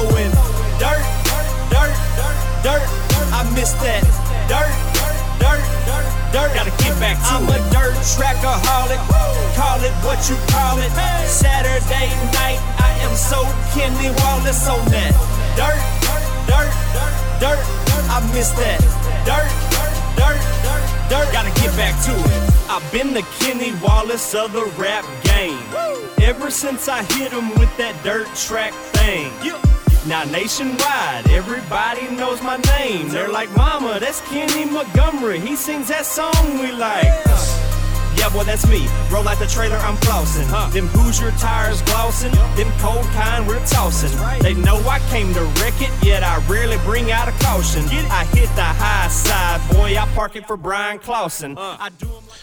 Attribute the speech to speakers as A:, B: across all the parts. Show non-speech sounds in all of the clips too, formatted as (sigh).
A: Throwing dirt, dirt, dirt. I miss that dirt, dirt, dirt. Gotta get back to I'm it. a dirt trackaholic. Call it what you call it. Saturday night, I am so Kenny Wallace on that dirt, dirt, dirt. Dirt. I miss that Dirt, dirt, dirt, dirt. Gotta get back to it. I've been the Kenny Wallace of the rap game. Ever since I hit him with that dirt track thing. Now nationwide, everybody knows my name. They're like, Mama, that's Kenny Montgomery. He sings that song we like. Yeah, boy, that's me. Roll out the trailer, I'm flossing. Huh. Them Hoosier tires glossing. Them cold kind we're tossing. Right. They know I came to wreck it, yet I rarely bring out a caution. I hit the high side, boy. I park it for Bryan Clauson. Uh. I do them like-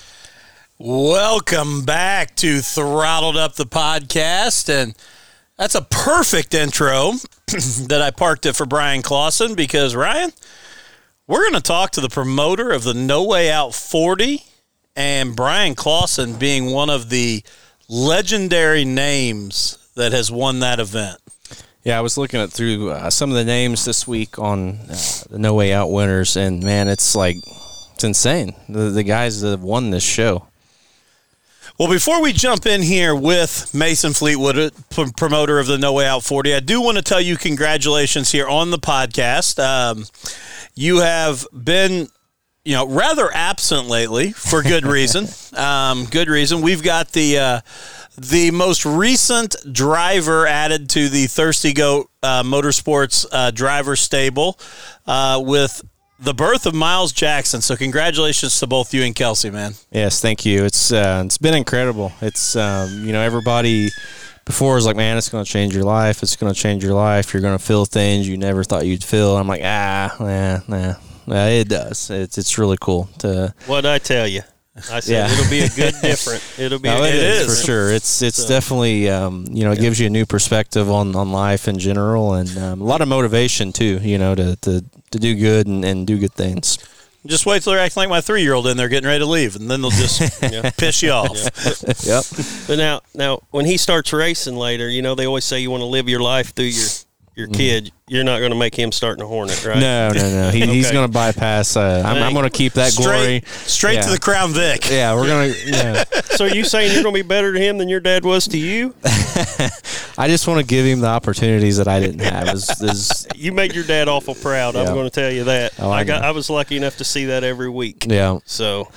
B: Welcome back to Throttled Up the podcast. And that's a perfect intro (clears throat) that I parked it for Bryan Clauson because, Ryan, we're going to talk to the promoter of the No Way Out 40 and Bryan Clauson being one of the legendary names that has won that event.
C: Yeah, I was looking at through uh, some of the names this week on uh, the No Way Out winners, and man, it's like it's insane. The, the guys that have won this show.
B: Well, before we jump in here with Mason Fleetwood, uh, promoter of the No Way Out 40, I do want to tell you congratulations here on the podcast. Um, you have been, you know, rather absent lately for good (laughs) reason. um, good reason. We've got the uh, the most recent driver added to the Thirsty Goat uh, Motorsports uh, driver stable uh, with the birth of Miles Jackson. So congratulations to both you and Kelsey, man.
C: Yes, thank you. It's uh, it's been incredible. It's um, you know everybody before was like, man, it's going to change your life. It's going to change your life. You're going to feel things you never thought you'd feel. I'm like, ah, nah, nah. nah it does. It's it's really cool to.
D: What'd I tell you? (laughs) I said
C: Yeah.
D: it'll be a good (laughs) different. It'll be
C: No,
D: a
C: it
D: good
C: is for sure. It's it's
D: So-
C: definitely um, you know it gives you a new perspective on, on life in general and um, a lot of motivation too. You know to to, to do good and, and do good things.
B: Just wait till they're acting like my three year old in there getting ready to leave, and then they'll just (laughs) yeah. piss you off.
C: Yep.
D: But now, now when he starts racing later, you know they always say you want to live your life through your your kid. You're not going to make him start in a Hornet, right?
C: No, no, no. He, He's going to bypass. Uh, I'm, I'm going to keep that glory.
B: Straight, straight to the Crown Vic. (laughs)
C: Yeah, we're gonna. Yeah. (laughs)
D: So are you saying you're going to be better to him than your dad was to you? (laughs)
C: I just want to give him the opportunities that I didn't have. Is, is
D: You made your dad awful proud. I'm going to tell you that.
C: Oh, I
D: I got.
C: know.
D: I was lucky enough to see that every week.
C: yeah,
D: So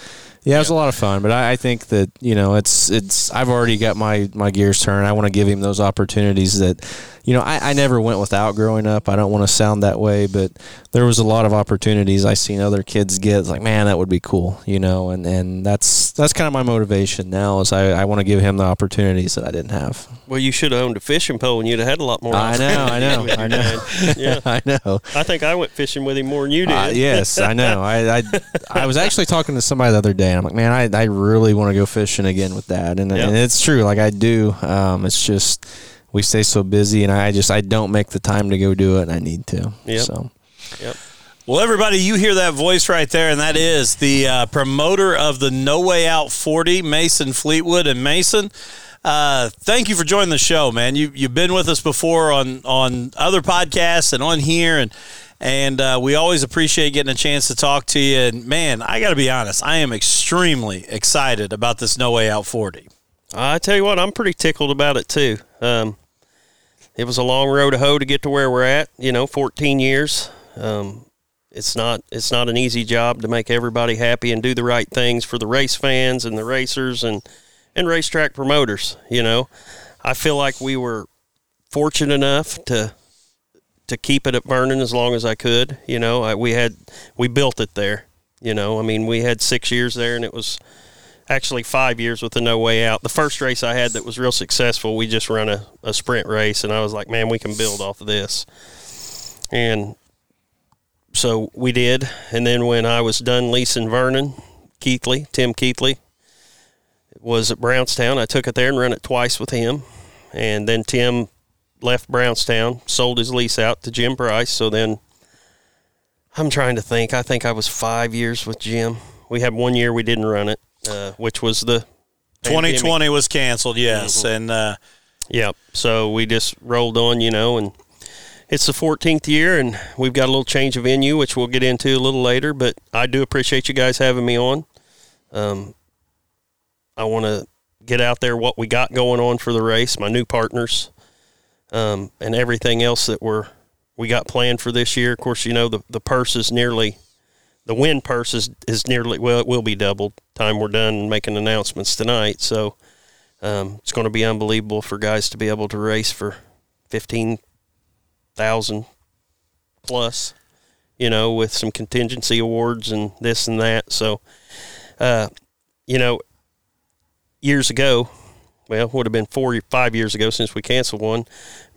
C: yeah. It was a lot of fun, but I, I think that you know it's it's. I've already got my my gears turned. I want to give him those opportunities that, you know, I, I never went without growing up. I don't want to sound that way, but there was a lot of opportunities I seen other kids get. It's like, man, that would be cool, you know, and and that's that's kind of my motivation now. Is I, I want to give him the opportunities that I didn't have.
D: well, you should have owned a fishing pole and you'd have had a lot more.
C: I know, I know, I know. (laughs)
D: Yeah. (laughs)
C: I know.
D: I think I went fishing with him more than you did.
C: Uh, yes, I know. I, I I was actually talking to somebody the other day, and I'm like, man, I, I really want to go fishing again with that, and,
D: Yeah.
C: and it's true. Like I do. Um, it's just we stay so busy, and I just I don't make the time to go do it, and I need to.
D: Yep.
C: So
B: Well, everybody, you hear that voice right there, and that is the uh, promoter of the No Way Out 40, Mason Fleetwood. And Mason, uh, thank you for joining the show, man. You you've been with us before on on other podcasts and on here, and and uh, we always appreciate getting a chance to talk to you. And man, I got to be honest, I am extremely excited about this No Way Out 40.
D: I tell you what, I'm pretty tickled about it too. Um, it was a long road to hoe to get to where we're at. You know, 14 years. Um, it's not it's not an easy job to make everybody happy and do the right things for the race fans and the racers and and racetrack promoters. You know, I feel like we were fortunate enough to to keep it at Vernon as long as I could. You know, I, we had we built it there. You know, I mean, we had six years there, and it was actually five years with the no way out. The first race I had that was real successful, we just run a, a sprint race, and I was like, man, we can build off of this. And so we did. And then when I was done leasing Vernon, Keithley, Tim Keithley, was at Brownstown, I took it there and ran it twice with him. And then Tim left Brownstown, sold his lease out to Jim Price. So then I'm trying to think. I think I was five years with Jim. We had one year we didn't run it, uh, which was the
B: 2020 was canceled, yes, and uh,
D: Yep. So we just rolled on, you know, and it's the 14th year, and we've got a little change of venue, which we'll get into a little later. But I do appreciate you guys having me on. Um, I want to get out there what we got going on for the race, my new partners, um, and everything else that we're we got planned for this year. Of course, you know the the purse is nearly the win purse is, is nearly well it will be doubled time we're done making announcements tonight. So um, it's going to be unbelievable for guys to be able to race for fifteen thousand plus, you know, with some contingency awards and this and that. So, uh, you know, years ago, well, it would have been four, five years ago since we canceled one.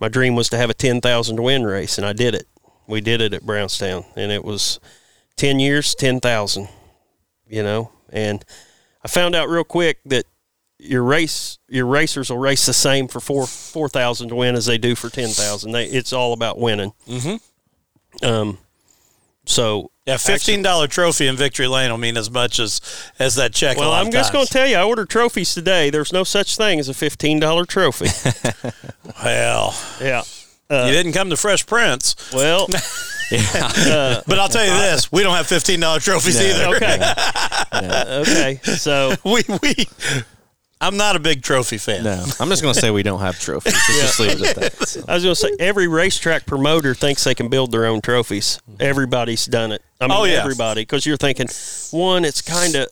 D: My dream was to have a ten thousand win race, and I did it. We did it at Brownstown, and it was ten years, ten thousand. You know, and I found out real quick that your race your racers will race the same for four four thousand to win as they do for ten thousand. They it's all about winning. Mm-hmm. Um, so
B: yeah, fifteen dollar trophy in Victory Lane will mean as much as as that check.
D: well,
B: a lot
D: I'm
B: of
D: just going to tell you, I ordered trophies today. There's no such thing as a fifteen dollar trophy. (laughs)
B: well,
D: yeah.
B: you didn't come to Fresh Prince,
D: Well, (laughs)
B: but I'll tell you this: we don't have fifteen dollar trophies either.
D: okay. (laughs) okay. So (laughs)
B: we we. I'm not a big trophy fan.
C: No, I'm just going to say we don't have trophies. Let's just leave it at that. So. (laughs)
D: I was going to say every racetrack promoter thinks they can build their own trophies. Everybody's done it. I mean,
B: Oh, yeah.
D: everybody, because you're thinking, one, it's kind of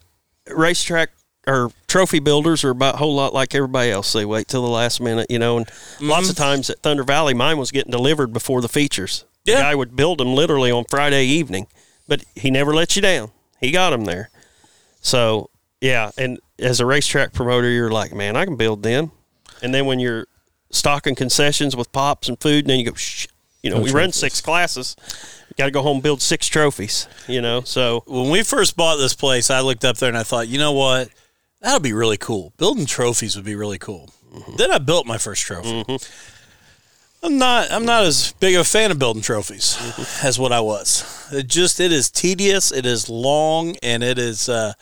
D: racetrack or trophy builders are about a whole lot like everybody else. They wait till the last minute, you know. And lots of mm-hmm. times at Thunder Valley, mine was getting delivered before the features.
B: Yeah.
D: The guy would build them literally on Friday evening, but he never let you down. He got them there. So yeah, and as a racetrack promoter, you're like, man, I can build them. And then when you're stocking concessions with pops and food, and then you go, Shh. you know,
C: No
D: we run six classes. Got to go home and build six trophies. You know, so
B: When we first bought this place, I looked up there and I thought, you know what? That'll be really cool. Building trophies would be really cool. Mm-hmm. Then I built my first trophy. Mm-hmm. I'm not I'm not as big of a fan of building trophies (laughs) as what I was. It just it is tedious, it is long, and it is uh,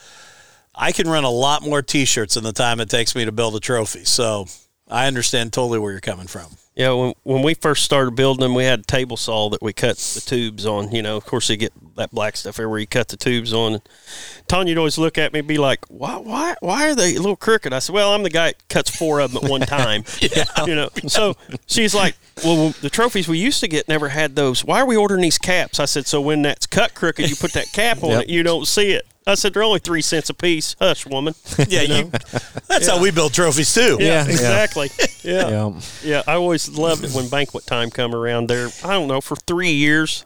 B: I can run a lot more t-shirts in the time it takes me to build a trophy. So I understand totally where you're coming from.
D: Yeah, when when we first started building them, we had a table saw that we cut the tubes on. You know, of course, you get that black stuff everywhere. You cut the tubes on. And Tanya'd always look at me and be like, "Why, why, why are they a little crooked?" I said, "Well, I'm the guy that cuts four of them at one (laughs) time." yeah. (laughs) You know, so she's like, "Well, the trophies we used to get never had those. Why are we ordering these caps?" I said, "So when that's cut crooked, you put that cap on
C: Yep.
D: it, you don't see it." I said, "They're only three cents a piece." Hush, woman. (laughs)
B: Yeah, you, that's how we build trophies too.
D: Yeah,
C: Yeah, yeah.
D: exactly. (laughs) Yeah.
C: Yeah.
D: Yeah, I always loved it when banquet time come around there. I don't know, for three years,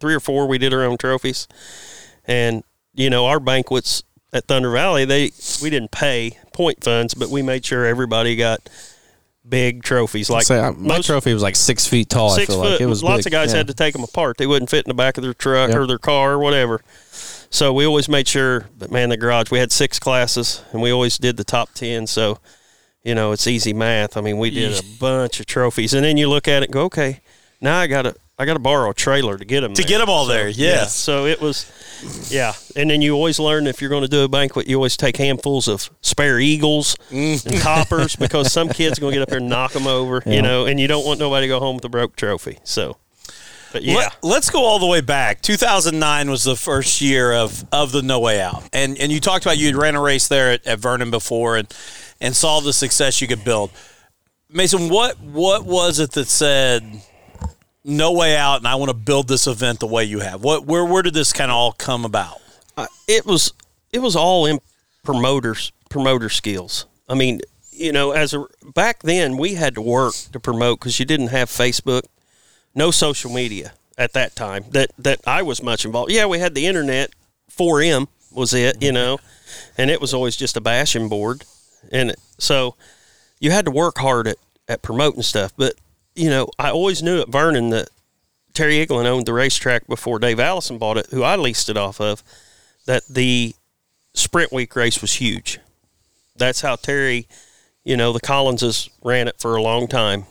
D: three or four, we did our own trophies. And, you know, our banquets at Thunder Valley, they we didn't pay point funds, but we made sure everybody got big trophies. Like
C: Say, I- my
D: most
C: trophy was like six feet tall. I
D: six
C: feel
D: foot.
C: like it was
D: lots
C: big.
D: of guys
C: Yeah.
D: had to take them apart. They wouldn't fit in the back of their truck
C: Yep.
D: or their car or whatever. So we always made sure. But man, the garage we had six classes, and we always did the top ten. So you know it's easy math. I mean, we did a bunch of trophies, and then you look at it and go, okay, now I got to I got to borrow a trailer to get them
B: To get them all there,
D: Yeah.
B: yes.
D: So it was, yeah. And then you always learn if you're going to do a banquet, you always take handfuls of spare eagles
B: Mm.
D: and coppers because some kid's going to get up there and knock them over,
C: Yeah.
D: you know, and you don't want nobody to go home with a broke trophy. So, but yeah.
B: Let, us go all the way back. 2009 was the first year of, of the No Way Out, and and you talked about you had ran a race there at, at Vernon before, and and saw the success you could build. Mason, what what was it that said No Way Out, and I want to build this event the way you have? What where where did this kind of all come about?
D: I- it was it was all in promoters promoter skills. I mean, you know, as a back then we had to work to promote because you didn't have Facebook, no social media at that time that that I was much involved. Yeah, we had the internet. 4M was it, you know, and it was always just a bashing board, and so you had to work hard at at promoting stuff. But you know, I always knew at Vernon that Terry Eaglin owned the racetrack before Dave Allison bought it, who I leased it off of. That the sprint week race was huge. That's how Terry, you know, the Collinses ran it for a long time,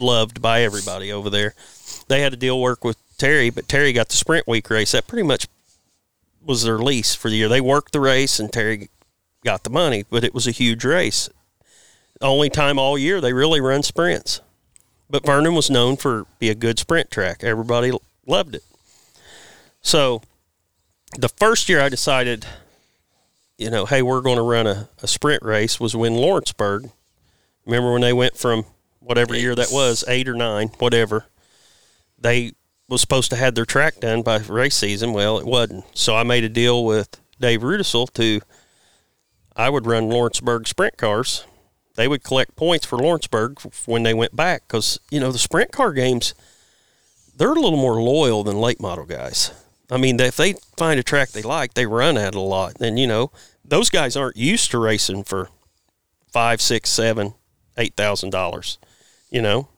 D: loved by everybody over there. They had to deal work with Terry, but Terry got the sprint week race. That pretty much was their lease for the year. They worked the race, and Terry got the money, but it was a huge race. Only time all year they really run sprints. But Vernon was known for be a good sprint track. Everybody loved it. So the first year I decided, you know, hey, we're going to run a, a sprint race was when Lawrenceburg. Remember when they went from whatever year that was, eight or nine, whatever. They was supposed to have their track done by race season. Well, it wasn't. So I made a deal with Dave Rudisell to I would run Lawrenceburg sprint cars. They would collect points for Lawrenceburg when they went back because you know the sprint car games they're a little more loyal than late model guys. I mean, if they find a track they like, they run at it a lot. And you know, those guys aren't used to racing for five, six, seven, eight thousand dollars. You know,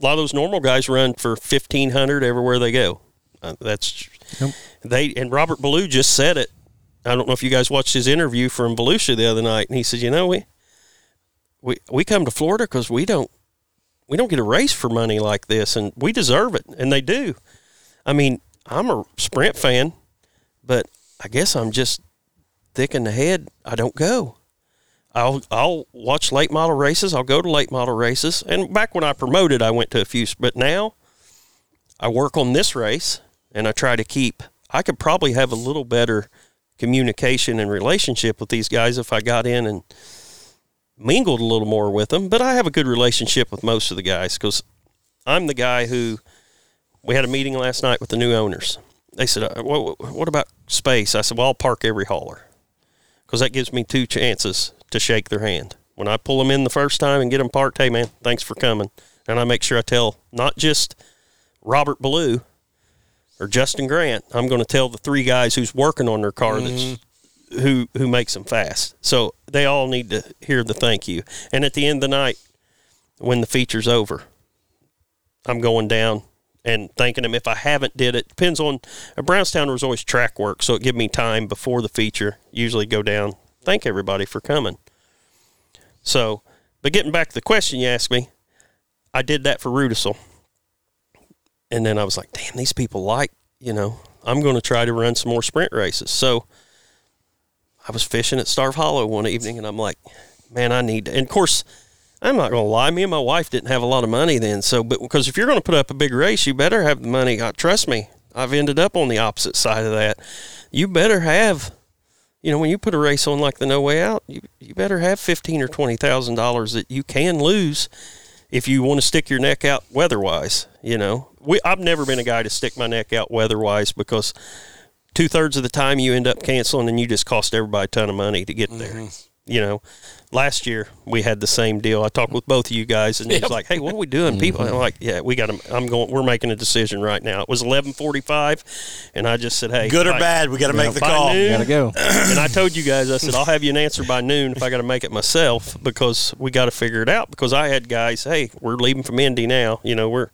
D: a lot of those normal guys run for fifteen hundred everywhere they go. Uh, that's
C: Yep.
D: they and Robert Ballou just said it. I don't know if you guys watched his interview from Volusia the other night, and he said, "You know, we we we come to Florida because we don't we don't get a race for money like this, and we deserve it, and they do. I mean, I'm a sprint fan, but I guess I'm just thick in the head. I don't go. I'll I'll watch late model races. I'll go to late model races. And back when I promoted, I went to a few. But now, I work on this race, and I try to keep. I could probably have a little better communication and relationship with these guys if I got in and mingled a little more with them. But I have a good relationship with most of the guys because I'm the guy who. We had a meeting last night with the new owners. They said, uh, "What, what about space?" I said, "Well, I'll park every hauler." because that gives me two chances to shake their hand. When I pull them in the first time and get them parked, hey man, thanks for coming, and I make sure I tell not just Robert Ballou or Justin Grant. I'm going to tell the three guys who's working on their car that's mm-hmm. who who makes them fast. So they all need to hear the thank you. And at the end of the night, when the feature's over, I'm going down and thanking them. If I haven't did it, depends on. Brownstown was always track work, so it give me time before the feature. Usually go down, thank everybody for coming. So, but getting back to the question you asked me, I did that for Rudisell, and then I was like, damn, these people like you know. I'm going to try to run some more sprint races. So I was fishing at Starve Hollow one evening, and I'm like, man, I need to. And of course, I'm not going to lie. Me and my wife didn't have a lot of money then. So, but because if you're going to put up a big race, you better have the money. Uh, trust me, I've ended up on the opposite side of that. You better have, you know, when you put a race on like the No Way Out, you, you better have fifteen or twenty thousand dollars that you can lose if you want to stick your neck out weather-wise. You know, we I've never been a guy to stick my neck out weather-wise because two thirds of the time you end up canceling and you just cost everybody a ton of money to get there. Mm-hmm. You know, last year we had the same deal. I talked with both of you guys, and it was like, "Hey, what are we doing?" People, mm-hmm. I'm like, "Yeah, we got to. I'm going. We're making a decision right now." It was 11:45, and I just said, "Hey,
B: Good or
D: by-
B: bad, we got to make the call.
D: noon-
C: Gotta go. (clears throat)
D: and I told you guys, I said, I'll have you an answer by noon if I got to make it myself because we got to figure it out. Because I had guys, hey, we're leaving from Indy now. You know, we're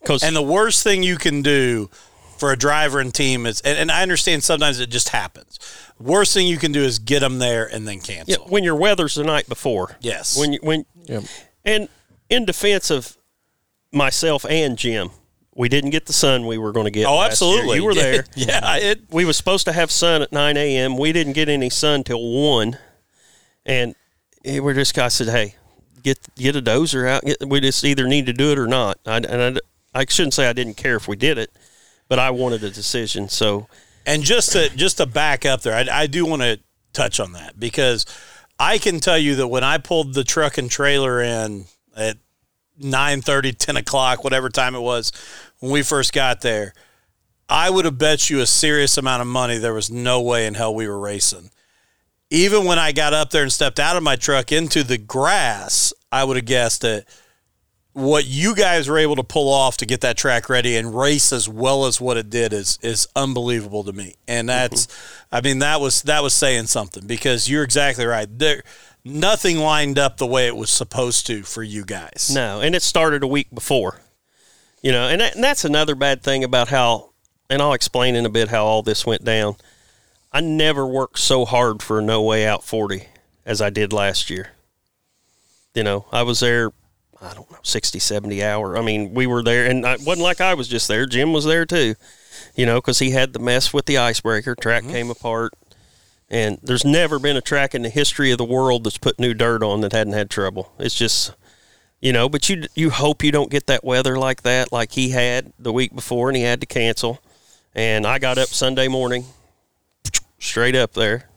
D: because
B: And the worst thing you can do for a driver and team is, and, and I understand sometimes it just happens. Worst thing you can do is get them there and then
D: yeah,
B: cancel.
D: when your weather's the night before.
B: Yes.
D: When you when
C: Yep.
D: and in defense of myself and Jim, we didn't get the sun we were going to get.
B: oh,
D: last year.
B: absolutely.
D: You were (laughs) there.
B: yeah. It,
D: we was supposed to have sun at 9 a.m. We didn't get any sun till one, and eh, we're just. I said, "Hey, get get a dozer out. Get, we just either need to do it or not." I, and I, I shouldn't say I didn't care if we did it, but I wanted a decision. So
B: And just to just to back up there, I, I do want to touch on that because I can tell you that when I pulled the truck and trailer in at 9 30, 10 o'clock, whatever time it was when we first got there, I would have bet you a serious amount of money there was no way in hell we were racing. Even when I got up there and stepped out of my truck into the grass, I would have guessed that what you guys were able to pull off to get that track ready and race as well as what it did is is unbelievable to me. And mm-hmm. that's I mean that was that was saying something because you're exactly right. There nothing lined up the way it was supposed to for you guys.
D: No, and it started a week before. You know, and, that, and that's another bad thing about how, and I'll explain in a bit how all this went down. I never worked so hard for a No Way Out 40 as I did last year. You know, I was there, I don't know, 60, 70 hour. I mean, we were there, and it wasn't like I was just there. Jim was there too, you know, because he had the mess with the icebreaker. Track mm-hmm. came apart. And there's never been a track in the history of the world that's put new dirt on that hadn't had trouble. It's just, you know, but you you hope you don't get that weather like that, like he had the week before, and he had to cancel. And I got up Sunday morning, (tsk) straight up there.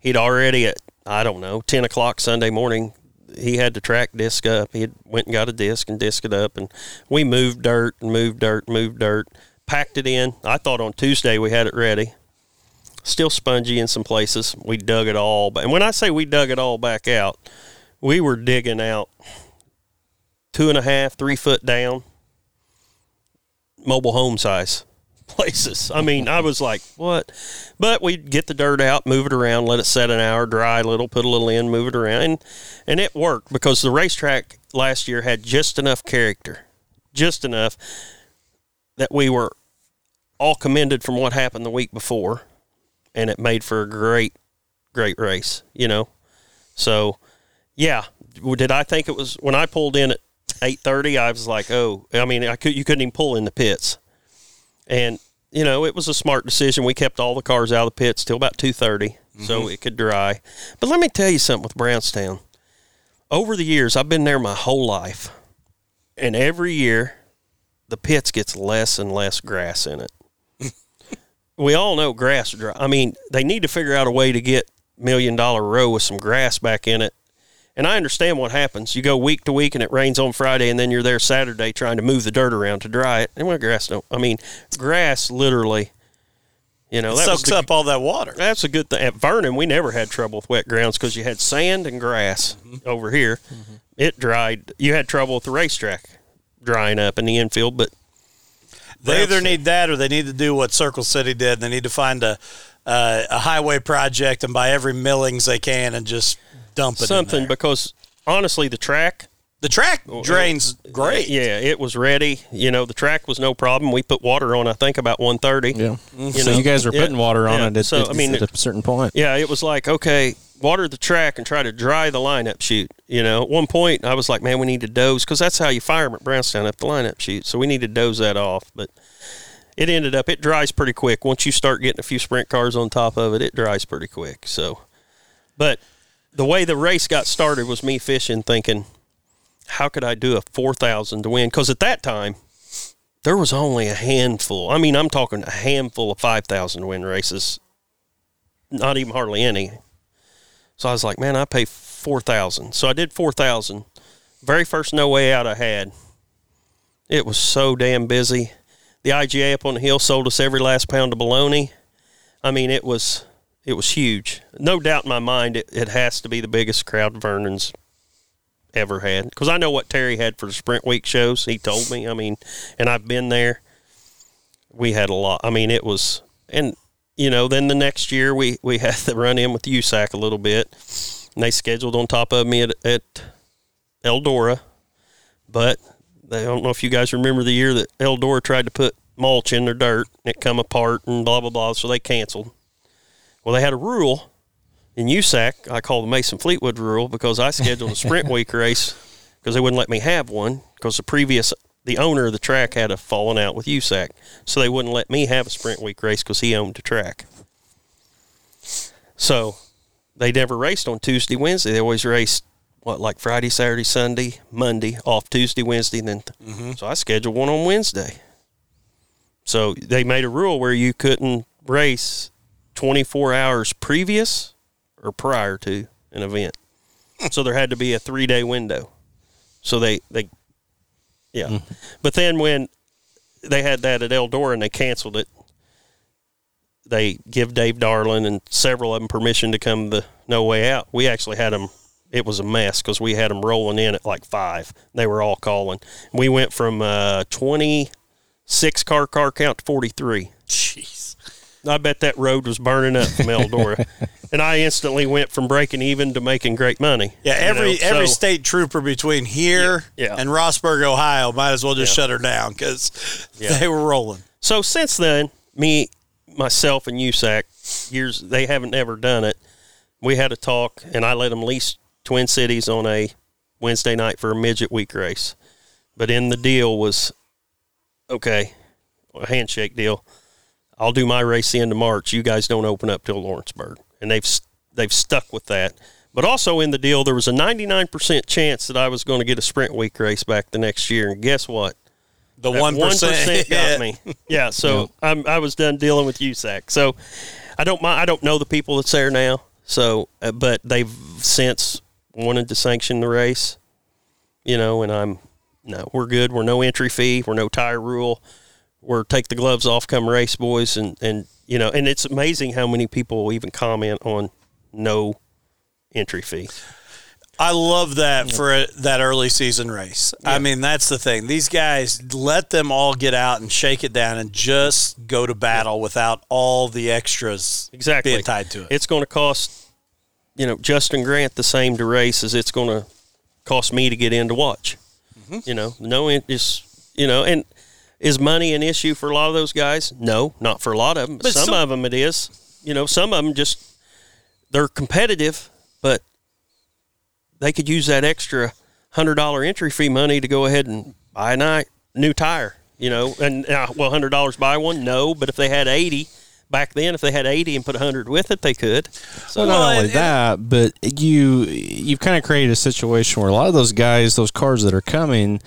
D: He'd already at I don't know ten o'clock Sunday morning. He had the track disc up. He went and got a disc and disc it up, and we moved dirt and moved dirt, moved dirt, packed it in. I thought on Tuesday we had it ready. Still spongy in some places. We dug it all, but and when I say we dug it all back out, we were digging out two and a half, three foot down, mobile home size places. I mean, I was like, what? But we'd get the dirt out, move it around, let it set an hour, dry a little, put a little in, move it around. And, and it worked because the racetrack last year had just enough character, just enough that we were all commended from what happened the week before. And it made for a great, great race, you know? So, yeah. Did I think it was when I pulled in at 8:30 I was like, "Oh, I mean, I could you couldn't even pull in the pits." And you know, it was a smart decision. We kept all the cars out of the pits till about 2:30 so mm-hmm. it could dry. But let me tell you something with Brownstown. Over the years, I've been there my whole life. And every year the pits gets less and less grass in it. (laughs) we all know grass dry. I mean, they need to figure out a way to get million dollar row with some grass back in it and I understand what happens. You go week to week and it rains on Friday and then you're there Saturday trying to move the dirt around to dry it. And when grass don't I mean, grass literally you know, that
B: soaks
D: the-
B: up all that water.
D: That's a good thing. At Vernon, we never had trouble with wet grounds because you had sand and grass over here. It dried. You had trouble with the racetrack drying up in the infield, but
B: They either need that or they need to do what Circle City did. They need to find a uh, a highway project and buy every millings they can and just dump it. in
D: something
B: there.
D: because honestly, the track
B: the track oh, drains great.
D: Yeah, it was ready. You know, the track was no problem. We put water on. I think about one thirty.
C: Yeah.
D: You
C: so
D: know,
C: you guys are
D: yeah,
C: putting water on
D: yeah.
C: it at,
D: So,
C: at-
D: I mean,
C: at a certain point.
D: Yeah, it was like, okay, water the track and try to dry the lineup chute. You know, at one point I was like, man, we need to doze because that's how you fire 'em at Brownstown up the lineup chute. So we need to doze that off. But it ended up, it dries pretty quick. Once you start getting a few sprint cars on top of it, it dries pretty quick. So, but the way the race got started was me fishing, thinking, how could I do a 4,000 to win? Because at that time, there was only a handful. I mean, I'm talking a handful of 5,000 to win races, not even hardly any. So I was like, man, I pay 4,000. So I did 4,000. Very first no way out I had. It was so damn busy. The IGA up on the hill sold us every last pound of bologna. I mean, it was it was huge. No doubt in my mind, it, it has to be the biggest crowd Vernon's ever had. Because I know what Terry had for the Sprint Week shows. He told me. I mean, and I've been there. We had a lot. I mean, it was, and you know, then the next year we we (laughs) had to run in with USAC a little bit, and they scheduled on top of me at, at Eldora, but I don't know if you guys remember the year that Eldora tried to put mulch in their dirt and it come apart and blah blah blah, so they canceled. Well, they had a rule in USAC. I call the Mason Fleetwood rule because I scheduled a sprint (laughs) week race because they wouldn't let me have one because the previous the owner of the track had a falling out with USAC, so they wouldn't let me have a sprint week race because he owned the track. So they never raced on Tuesday, Wednesday. They always raced what like Friday, Saturday, Sunday, Monday, off Tuesday, Wednesday, and then mm-hmm. so I scheduled one on Wednesday. So they made a rule where you couldn't race 24 hours previous or prior to an event. so there had to be a three day window. So they, they, yeah. But then when they had that at Eldora and they canceled it, they give Dave Darland and several of them permission to come the no way out. We actually had them. It was a mess because we had them rolling in at like five. They were all calling. We went from uh, twenty six car car count to forty three.
B: Jeez.
D: I bet that road was burning up from Eldora, (laughs) and I instantly went from breaking even to making great money.
B: Yeah,
D: you
B: every
D: know,
B: every
D: so-
B: state trooper between here
D: Yeah, yeah.
B: and Rossburg, Ohio, might as well just
D: Yeah.
B: shut her down because
D: Yeah.
B: they were rolling.
D: So since then, me, myself, and USAC, years they haven't ever done it. We had a talk, and I let them lease Twin Cities on a Wednesday night for a midget week race. But in the deal was, okay, a handshake deal. I'll do my race the end of March. You guys don't open up till Lawrenceburg, and they've they've stuck with that. But also in the deal, there was a 99% chance that I was going to get a sprint week race back the next year, and guess what?
B: The one percent
D: got (laughs) me. Yeah, so I'm, I was done dealing with USAC. So I don't. I don't know the people that's there now. So, uh, but they've since wanted to sanction the race. You know, and I'm no, we're good. We're no entry fee. We're no tire rule. We're take the gloves off, come race, boys, and and you know, and it's amazing how many people will even comment on no entry fee.
B: I love that for a, that early season race. I mean, that's the thing. These guys let them all get out and shake it down and just go to battle without all the extras
D: exactly
B: being tied to it.
D: It's going to cost, you know, Justin Grant the same to race as it's going to cost me to get in to watch.
B: Mm-hmm.
D: You know, no, it is you know, and is money an issue for a lot of those guys? No, not for a lot of them. But
B: But
D: some
B: some-
D: of them it is. You know, some of them just they're competitive, but they could use that extra hundred dollar entry fee money to go ahead and buy a night new tire. You know, and uh, well, hundred dollars buy one, no. But if they had eighty back then, if they had eighty and put hundred with it, they could. So
C: Well, not
B: Well,
C: only
B: and-
C: that, but you you've kind of created a situation where a lot of those guys, those cars that are coming,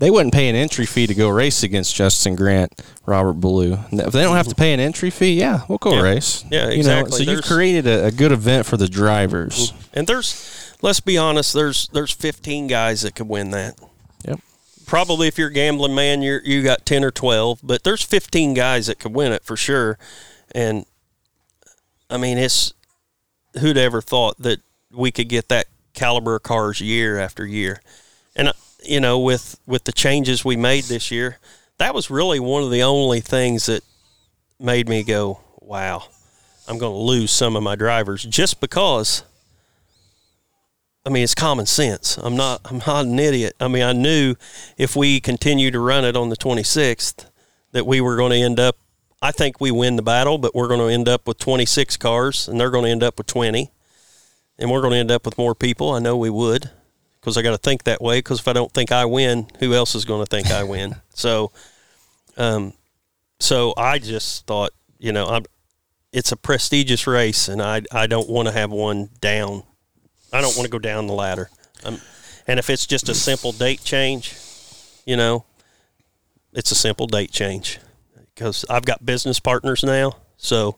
C: they wouldn't pay an entry fee to go race against Justin Grant, Robert Ballou. If they don't have to pay an entry fee, yeah, we'll go
D: Yeah.
C: race.
D: Yeah,
C: You know,
D: exactly.
C: so you've created a, a good event for the drivers.
D: and there's let's be honest, there's there's fifteen guys that could win that.
C: Yep.
D: Probably if you're a gambling man, you you got ten or twelve, but there's fifteen guys that could win it for sure. And I mean, it's who'd ever thought that we could get that caliber of cars year after year, and uh, you know, with with the changes we made this year, that was really one of the only things that made me go, "Wow, I'm going to lose some of my drivers just because." I mean, it's common sense. I'm not. I'm not an idiot. I mean, I knew if we continue to run it on the 26th, that we were going to end up. I think we win the battle, but we're going to end up with 26 cars, and they're going to end up with 20, and we're going to end up with more people. I know we would, because I got to think that way. Because if I don't think I win, who else is going to think I win? (laughs) So, um, so I just thought, you know, I'm. It's a prestigious race, and I I don't want to have one down I don't want to go down the ladder. Um, and if it's just a simple date change, you know, it's a simple date change because I've got business partners now. So,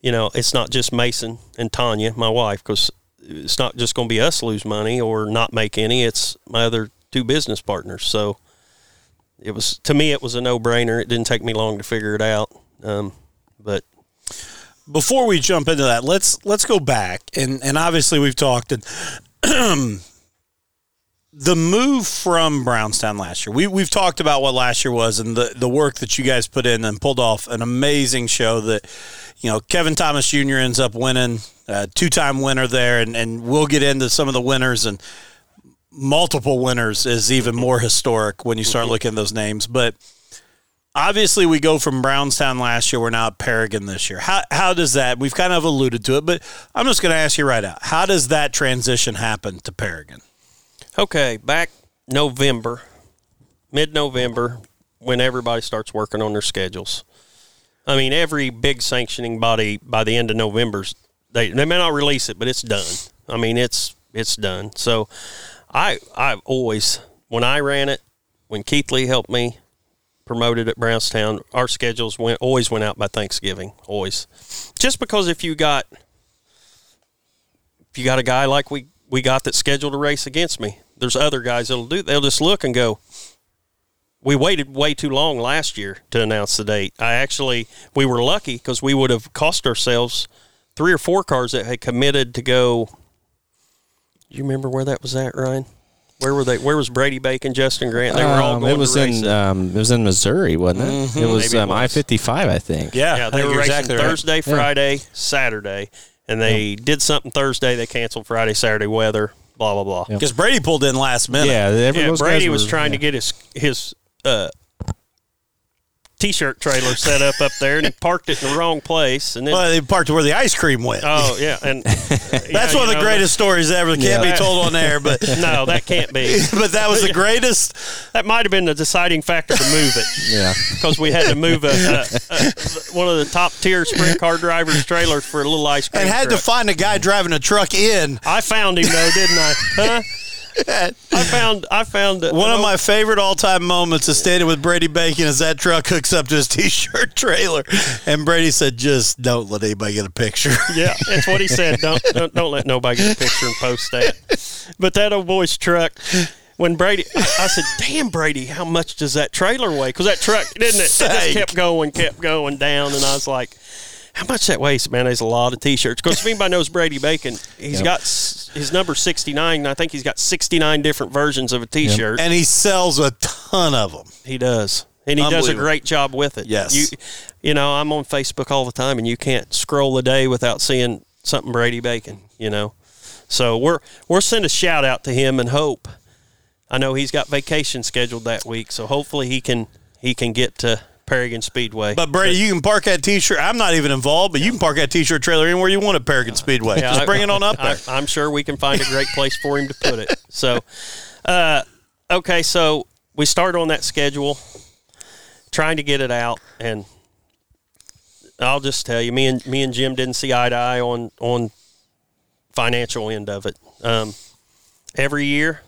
D: you know, it's not just Mason and Tanya, my wife, because it's not just going to be us lose money or not make any. It's my other two business partners. So it was, to me, it was a no brainer. It didn't take me long to figure it out. Um, but
B: before we jump into that, let's let's go back and and obviously we've talked and (clears throat) the move from Brownstown last year. We we've talked about what last year was and the the work that you guys put in and pulled off an amazing show that you know Kevin Thomas Jr. ends up winning, uh, two time winner there, and and we'll get into some of the winners and multiple winners is even more historic when you start looking at those names, but obviously we go from Brownstown last year. We're now at Paragon this year. How how does that? We've kind of alluded to it, but I'm just going to ask you right out. How does that transition happen to Paragon?
D: Okay, back November, mid November, when everybody starts working on their schedules. I mean, every big sanctioning body by the end of November's they they may not release it, but it's done. I mean, it's it's done. So, I I've always when I ran it, when Keithley helped me promoted at Brownstown, our schedules went always went out by Thanksgiving, always. Just because if you got if you got a guy like we we got that scheduled a race against me, there's other guys that'll do. They'll just look and go. We waited way too long last year to announce the date. I actually we were lucky because we would have cost ourselves three or four cars that had committed to go. You remember where that was at, Ryan? Where were they? Where was Brady Bacon, Justin Grant? They were all
C: Um,
D: going
C: it was
D: to
C: in
D: it.
C: um, it was in Missouri, wasn't it? It was
D: it
C: um,
D: was.
C: I fifty five, I think.
B: Yeah,
D: Yeah, they
B: think
D: were
B: you're
D: racing
B: exactly right.
D: Thursday, Friday, Saturday, and they did something Thursday. They canceled Friday, Saturday weather. Blah blah blah.
B: Because Brady pulled in last minute.
C: Yeah, every,
D: Yeah, Brady was
C: were-
D: trying to get his his uh, t-shirt trailer set up up there, and he parked it in the wrong place. And then,
B: Well, they parked where the ice cream went.
D: oh yeah, and (laughs) uh,
B: That's one of the greatest stories ever. Can't
D: Yeah.
B: be told on air, but (laughs)
D: No, that can't be. (laughs)
B: but that was the greatest.
D: That might have been the deciding factor to move it.
C: Yeah.
D: because we had to move a, a, a, one of the top tier sprint car drivers' trailers for a little ice cream.
B: And had to find a guy driving a truck in.
D: I found him though, didn't I? Huh? I found. I found
B: One of my favorite all-time moments is standing with Brady Bacon as that truck hooks up to his (laughs) t-shirt trailer, and Brady said, "Just don't let anybody get a picture." (laughs)
D: Yeah, that's what he said. Don't, (laughs) don't don't let nobody get a picture and post that. But that old boy's truck. When Brady, I, I said, "Damn, Brady, how much does that trailer weigh?" Because that truck, didn't it? It just kept going, kept going down, and I was like, "How much that weighs, man?" There's a lot of t-shirts. Because if anybody knows Brady Bacon, he's
C: Yep.
D: got his number 69. And I think he's got 69 different versions of a t-shirt.
B: and he sells a ton of them.
D: He does. And he does a great job with it.
B: Yes.
D: You you know, I'm on Facebook all the time and you can't scroll a day without seeing something Brady Bacon, you know. So we're we're send a shout out to him and hope. I know he's got vacation scheduled that week, so hopefully he can he can get to Paragon Speedway.
B: But Brady, you can park that t-shirt. I'm not even involved, but you can park that t-shirt trailer anywhere you want at Paragon Speedway.
D: Yeah,
B: Just
D: I-
B: bring it on up there.
D: I, I'm sure we can find a great place for him to put it. So, uh, okay, so we start on that schedule, trying to get it out, and I'll just tell you, me and me and Jim didn't see eye to eye on on financial end of it. Um, every year,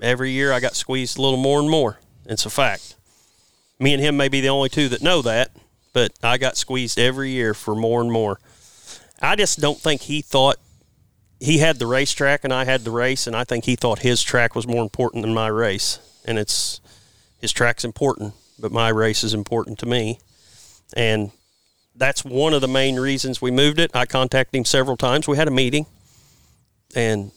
D: every year, I got squeezed a little more and more. It's a fact. Me and him may be the only two that know that, but I got squeezed every year for more and more. I just don't think he thought he had the racetrack and I had the race, and I think he thought his track was more important than my race. And it's his track's important, but my race is important to me. And that's one of the main reasons we moved it. I contacted him several times. We had a meeting, and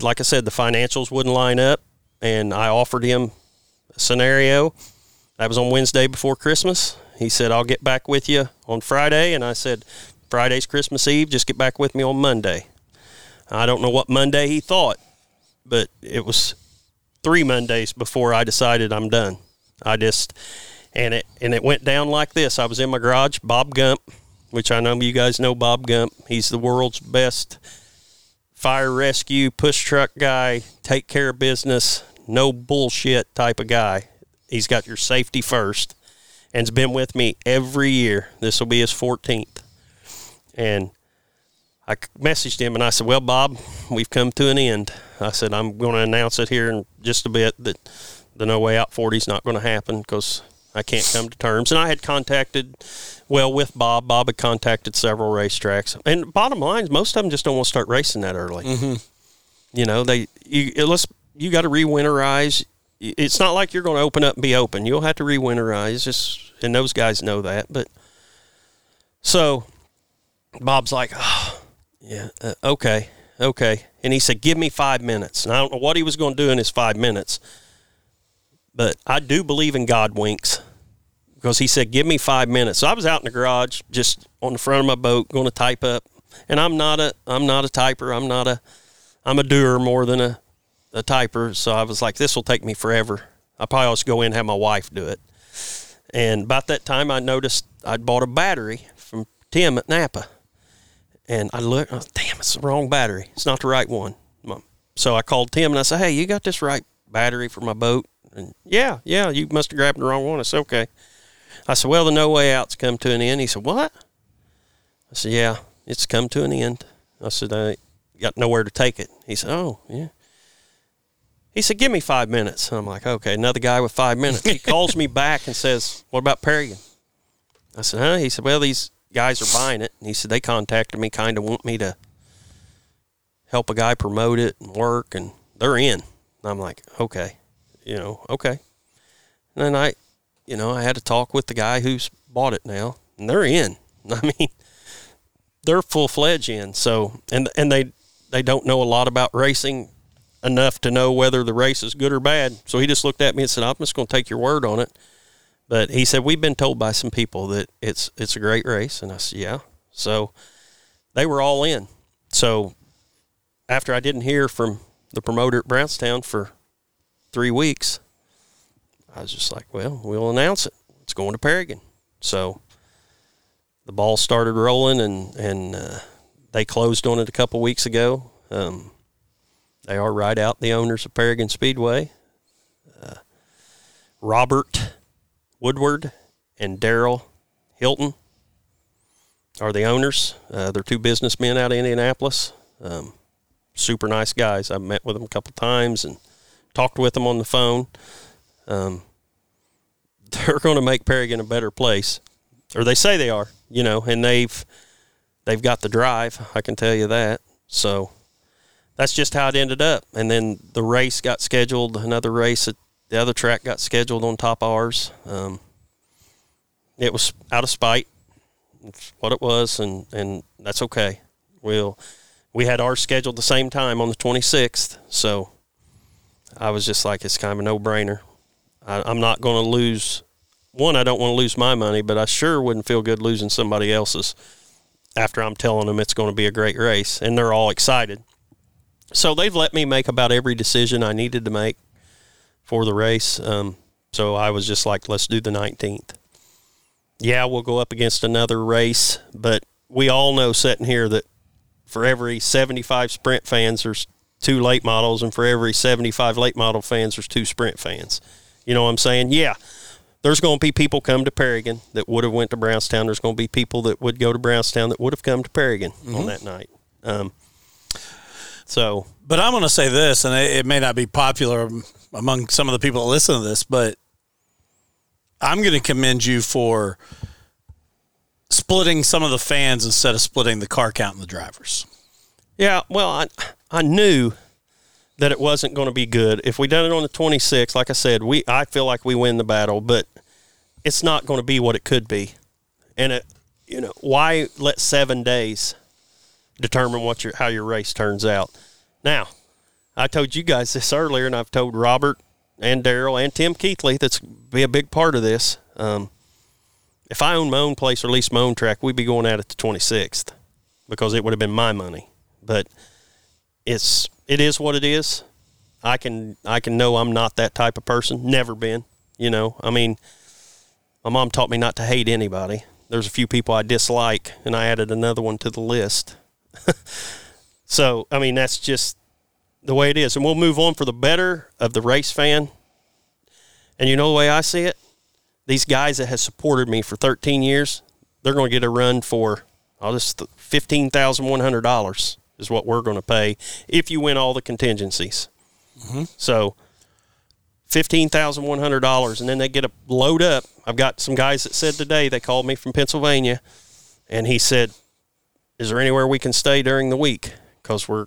D: like I said, the financials wouldn't line up. And I offered him a scenario. That was on Wednesday before Christmas. He said, I'll get back with you on Friday. And I said, Friday's Christmas Eve. Just get back with me on Monday. I don't know what Monday he thought, but it was three Mondays before I decided I'm done. I just and it and it went down like this. I was in my garage, Bob Gump, which I know you guys know Bob Gump. He's the world's best fire rescue push truck guy, take care of business, no bullshit type of guy. He's got your safety first and's been with me every year. This will be his 14th. And I messaged him and I said, Well, Bob, we've come to an end. I said, I'm going to announce it here in just a bit that the No Way Out 40 is not going to happen because I can't come to terms. And I had contacted, well, with Bob, Bob had contacted several racetracks. And bottom line is, most of them just don't want to start racing that early. Mm-hmm. You know, they, you, let's, you got to re winterize. It's not like you're going to open up and be open. You'll have to re winterize. Just, and those guys know that. But so Bob's like, oh, yeah, uh, okay, okay. And he said, give me five minutes. And I don't know what he was going to do in his five minutes, but I do believe in God winks because he said, give me five minutes. So I was out in the garage, just on the front of my boat, going to type up. And I'm not a, I'm not a typer. I'm not a, I'm a doer more than a, a typer. So I was like, this will take me forever. I probably to go in and have my wife do it. And about that time, I noticed I'd bought a battery from Tim at Napa. And I looked, oh, damn, it's the wrong battery. It's not the right one. So I called Tim and I said, hey, you got this right battery for my boat? And yeah, yeah, you must have grabbed the wrong one. I said, okay. I said, well, the no way out's come to an end. He said, what? I said, yeah, it's come to an end. I said, I got nowhere to take it. He said, oh, yeah. He said, give me five minutes. And I'm like, okay, another guy with five minutes. He calls me back and says, what about Paragon? I said, huh? He said, well, these guys are buying it. And he said, they contacted me, kind of want me to help a guy promote it and work, and they're in. And I'm like, okay, you know, okay. And then I, you know, I had to talk with the guy who's bought it now, and they're in. (laughs) I mean, they're full fledged in. So, and and they they don't know a lot about racing enough to know whether the race is good or bad. So he just looked at me and said, "I'm just going to take your word on it." But he said, "We've been told by some people that it's it's a great race," and I said, "Yeah." So they were all in. So after I didn't hear from the promoter at Brownstown for three weeks, I was just like, "Well, we'll announce it. it's going to Paragon. So the ball started rolling, and and uh, they closed on it a couple weeks ago. Um, they are right out the owners of Paragon Speedway. Uh, Robert Woodward and Daryl Hilton are the owners. Uh, they're two businessmen out of Indianapolis. Um, super nice guys. I've met with them a couple times and talked with them on the phone. Um, (laughs) they're going to make Paragon a better place, or they say they are. You know, and they've they've got the drive. I can tell you that. So that's just how it ended up. And then the race got scheduled. Another race at the other track got scheduled on top of ours. Um, it was out of spite. It's what it was, and and that's okay. We'll we had ours scheduled the same time on the 26th, so I was just like, it's kind of a no brainer. I'm not going to lose. One, I don't want to lose my money, but I sure wouldn't feel good losing somebody else's after I'm telling them it's going to be a great race, and they're all excited. So they've let me make about every decision I needed to make for the race. Um, so I was just like, let's do the 19th. Yeah, we'll go up against another race, but we all know sitting here that for every 75 sprint fans, there's two late models, and for every 75 late model fans, there's two sprint fans. You know what I'm saying? Yeah, there's going to be people come to Paragon that would have went to Brownstown. There's going to be people that would go to Brownstown that would have come to Paragon mm-hmm. on that night. Um, so,
B: but I'm going to say this, and it, it may not be popular among some of the people that listen to this, but I'm going to commend you for splitting some of the fans instead of splitting the car count and the drivers.
D: Yeah, well, I I knew that it wasn't going to be good. If we done it on the 26th, like I said, we I feel like we win the battle, but it's not going to be what it could be. And it, you know, why let 7 days determine what your how your race turns out? Now, I told you guys this earlier and I've told Robert and Daryl and Tim Keithley that's be a big part of this. Um, if I owned my own place or leased my own track, we'd be going at it the 26th because it would have been my money. But it's it is what it is. I can I can know I'm not that type of person. Never been. You know, I mean, my mom taught me not to hate anybody. There's a few people I dislike, and I added another one to the list. (laughs) so I mean, that's just the way it is, and we'll move on for the better of the race fan. And you know the way I see it, these guys that have supported me for 13 years, they're going to get a run for I'll just fifteen thousand one hundred dollars is what we're going to pay if you win all the contingencies. Mm-hmm. So fifteen thousand one hundred dollars, and then they get a load up. I've got some guys that said today they called me from Pennsylvania, and he said, "Is there anywhere we can stay during the week? Because we're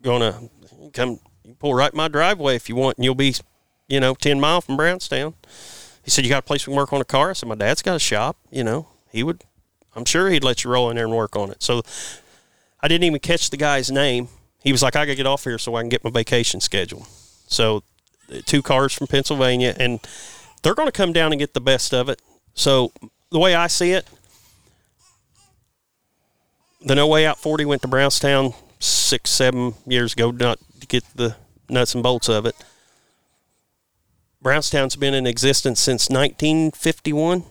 D: going to come pull right in my driveway if you want, and you'll be, you know, ten mile from Brownstown." He said, "You got a place we can work on a car?" I said, "My dad's got a shop. You know, he would. I'm sure he'd let you roll in there and work on it." So I didn't even catch the guy's name. He was like, "I got to get off here so I can get my vacation schedule." So, uh, two cars from Pennsylvania, and they're going to come down and get the best of it. So, the way I see it, the No Way Out 40 went to Brownstown six, seven years ago, not to get the nuts and bolts of it. Brownstown's been in existence since 1951.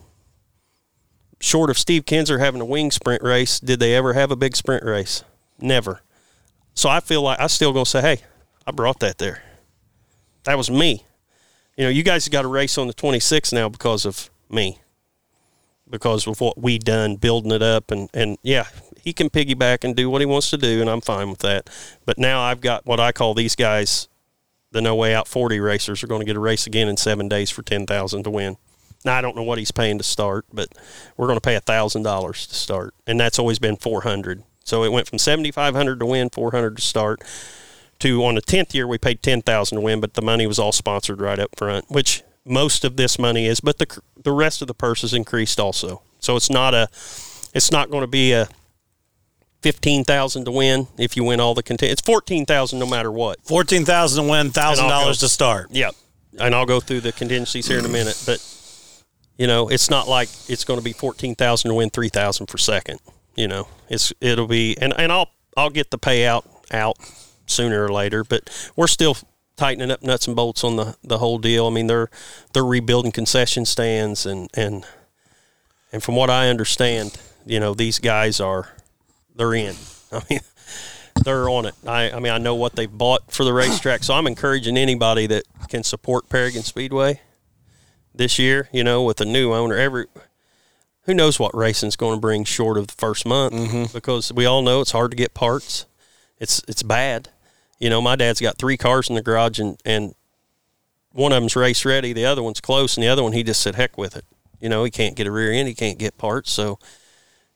D: Short of Steve Kinser having a wing sprint race, did they ever have a big sprint race? Never. So I feel like I still gonna say, hey, I brought that there. That was me. You know, you guys got a race on the 26th now because of me, because of what we done building it up, and and yeah, he can piggyback and do what he wants to do, and I'm fine with that. But now I've got what I call these guys the No Way Out 40 racers are going to get a race again in seven days for 10000 to win. Now, I don't know what he's paying to start, but we're going to pay $1,000 to start, and that's always been 400 So it went from 7500 to win, 400 to start, to on the 10th year, we paid 10000 to win, but the money was all sponsored right up front, which most of this money is, but the, the rest of the purse is increased also. So it's not a, it's not going to be a fifteen thousand to win if you win all the content. It's fourteen thousand no matter what.
B: Fourteen thousand to win, thousand dollars to start.
D: Yep, and I'll go through the contingencies here in a minute. But you know, it's not like it's going to be fourteen thousand to win three thousand for second. You know, it's it'll be and and I'll I'll get the payout out sooner or later. But we're still tightening up nuts and bolts on the, the whole deal. I mean, they're they're rebuilding concession stands and and and from what I understand, you know, these guys are they're in. I mean, they're on it. I, I mean, I know what they've bought for the racetrack, so I'm encouraging anybody that can support Paragon Speedway this year. You know, with a new owner, every who knows what racing's going to bring short of the first month mm-hmm. because we all know it's hard to get parts. It's it's bad. You know, my dad's got three cars in the garage and and one of them's race ready, the other one's close, and the other one he just said heck with it. You know, he can't get a rear end, he can't get parts, so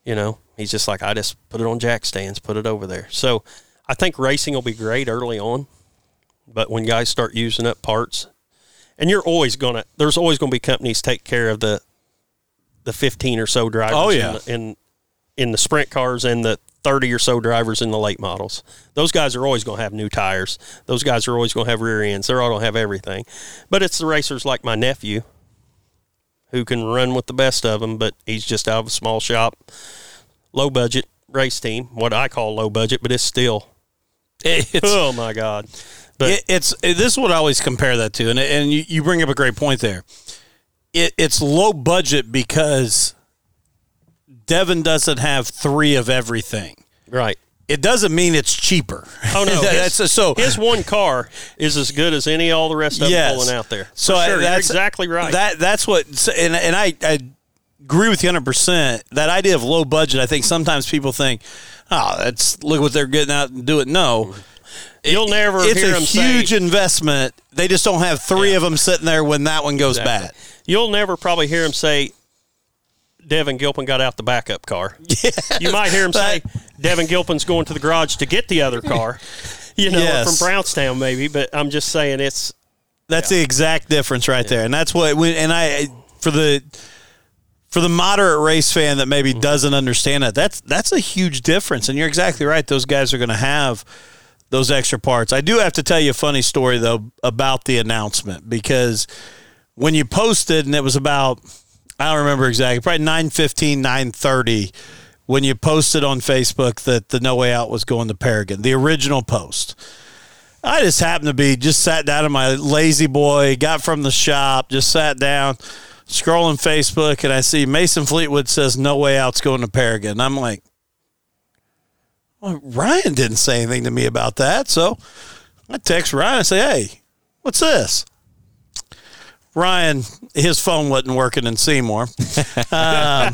D: you know, he's just like I just put it on jack stands, put it over there. So I think racing will be great early on, but when guys start using up parts, and you're always gonna there's always gonna be companies take care of the the 15 or so drivers
B: Oh, yeah.
D: in, the, in in the sprint cars and the 30 or so drivers in the late models. Those guys are always going to have new tires. Those guys are always going to have rear ends. They're all going to have everything. But it's the racers like my nephew who can run with the best of them, but he's just out of a small shop, low budget race team. What I call low budget, but it's still. (laughs)
B: It's,
D: oh my God! But
B: it, it's it, this is what I always compare that to, and and you, you bring up a great point there. It, it's low budget because Devin doesn't have three of everything.
D: right.
B: It doesn't mean it's cheaper.
D: Oh no, (laughs)
B: that's
D: his,
B: so.
D: his one car is as good as any all the rest of
B: Yes.
D: them pulling out there.
B: So
D: For
B: I-
D: sure, you're
B: that's
D: exactly right.
B: That that's what, and and I, I agree with you hundred percent. That idea of low budget, I think sometimes people think, oh, that's look what they're getting out and do it. No,
D: You'll never
B: it's a huge
D: say.
B: investment. They just don't have three of them sitting there when that one goes bad.
D: You'll never probably hear them say. Devin Gilpin got out the backup car. (laughs) You might hear him say, Devin Gilpin's going to the garage to get the other car, (laughs) you know,
B: Yes.
D: from Brownstown maybe. But I'm just saying it's
B: That's the exact difference right there, and that's what. When, and I for the for the moderate race fan that maybe mm-hmm. doesn't understand that, that's that's a huge difference. And you're exactly right; those guys are going to have those extra parts. I do have to tell you a funny story though about the announcement because when you posted, and it was about I don't remember exactly, probably 9:15, 9:30 when you posted on Facebook that the No Way Out was going to Paragon, the original post. I just happened to be just sat down in my lazy boy, got from the shop, just sat down, scrolling Facebook, and I see Mason Fleetwood says no way out's going to Paragon. I'm like, well, Ryan didn't say anything to me about that. So I text Ryan and say, hey, what's this? Ryan, his phone wasn't working in Seymour. (laughs) Um, (laughs)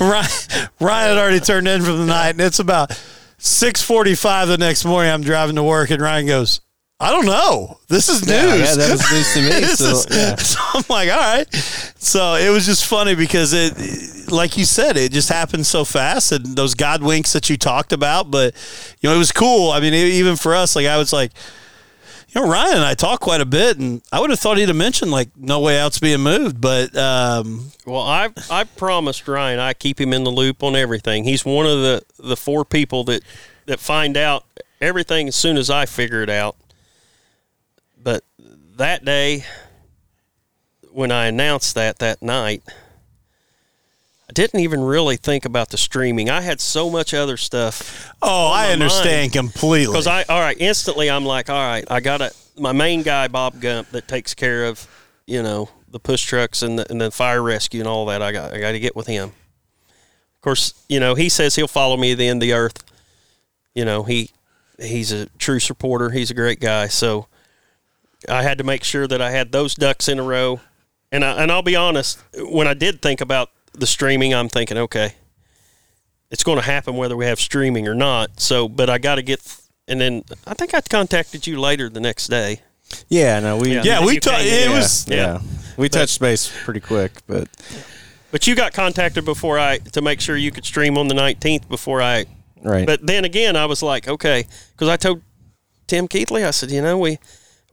B: Ryan, Ryan had already turned in for the night, and it's about six forty-five the next morning. I'm driving to work, and Ryan goes, "I don't know. This is news."
C: Yeah, yeah, that was news to me. (laughs) So,
B: is-
C: yeah.
B: so I'm like, all right. So it was just funny because it, like you said, it just happened so fast, and those God winks that you talked about. But you know, it was cool. I mean, even for us, like I was like, you know, Ryan and I talked quite a bit, and I would have thought he'd have mentioned like no way out's being moved, but um,
D: Well, I I promised Ryan I keep him in the loop on everything. He's one of the the four people that that find out everything as soon as I figure it out. But that day when I announced that that night, didn't even really think about the streaming. I had so much other stuff
B: oh, I understand completely.
D: because I all right instantly I'm like all right I got to my main guy Bob Gump that takes care of you know the push trucks and the, and the fire rescue and all that I got I got to get with him. Of course, you know he says he'll follow me to the end of the earth. You know he he's a true supporter. He's a great guy. So I had to make sure that I had those ducks in a row. And I, and I'll be honest, when I did think about the streaming, I'm thinking, okay, it's going to happen whether we have streaming or not. So, but I got to get, and then I think I contacted you later the next day.
C: Yeah, no, we
D: Yeah.
B: yeah, we
D: You
B: It
D: in.
B: was
C: yeah,
D: yeah.
C: we touched base pretty quick, but
D: But you got contacted before I to make sure you could stream on the 19th before I.
C: right.
D: But then again, I was like, okay, because I told Tim Keithley, I said, you know, we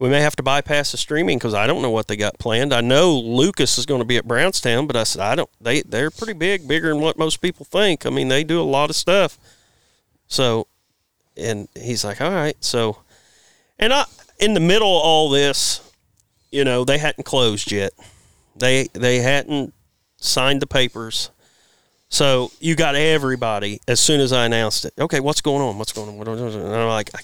D: we may have to bypass the streaming because I don't know what they got planned. I know Lucas is going to be at Brownstown, but I said I don't. They they're pretty big, bigger than what most people think. I mean, they do a lot of stuff. So, and he's like, all right, so, and I in the middle of all this, you know, they hadn't closed yet. They they hadn't signed the papers. So you got everybody as soon as I announced it. Okay, what's going on? What's going on? And I'm like, I,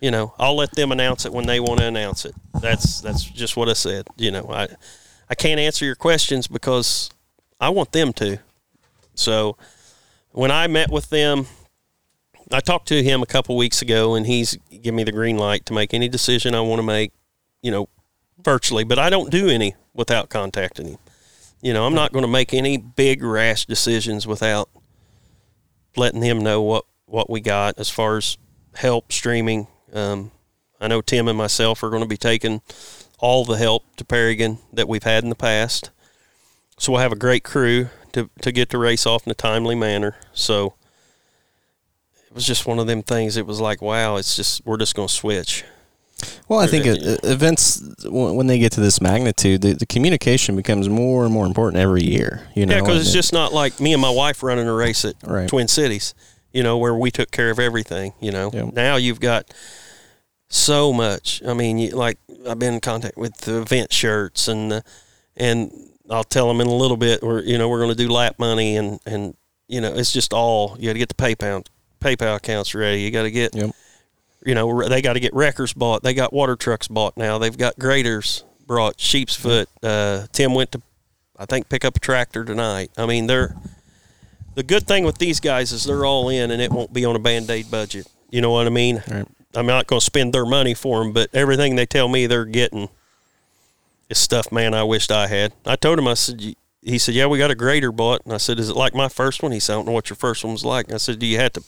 D: You know, I'll let them announce it when they want to announce it. That's that's just what I said. You know, I I can't answer your questions because I want them to. So when I met with them, I talked to him a couple weeks ago, and he's given me the green light to make any decision I want to make. You know, virtually, but I don't do any without contacting him. You know, I'm not going to make any big rash decisions without letting him know what what we got as far as help streaming. Um, I know Tim and myself are going to be taking all the help to Paragon that we've had in the past. So we'll have a great crew to, to get the race off in a timely manner. So it was just one of them things. It was like, wow, it's just, we're just going to switch.
C: Well, I think uh, events when they get to this magnitude, the, the communication becomes more and more important every year. You know,
D: Yeah, because it's
C: it-
D: just not like me and my wife running a race at
C: Right.
D: Twin Cities, you know, where we took care of everything. You know,
C: Yep.
D: now you've got so much. I mean, you, like I've been in contact with the event shirts and the, and I'll tell them in a little bit. We're you know we're going to do lap money and and you know it's just all you got to get the PayPal PayPal accounts ready. You got to get
C: Yep.
D: you know they got to get wreckers bought. They got water trucks bought now. They've got graders brought. Sheep's foot. Uh, Tim went to I think pick up a tractor tonight. I mean, they're the good thing with these guys is they're all in, and it won't be on a band aid budget. You know what I mean?
C: Right.
D: I'm not going to spend their money for them, but everything they tell me they're getting is stuff, man. I wished I had. I told him, I said, he said, yeah, we got a grader bought, and I said, is it like my first one? He said, I don't know what your first one was like. And I said, do you have to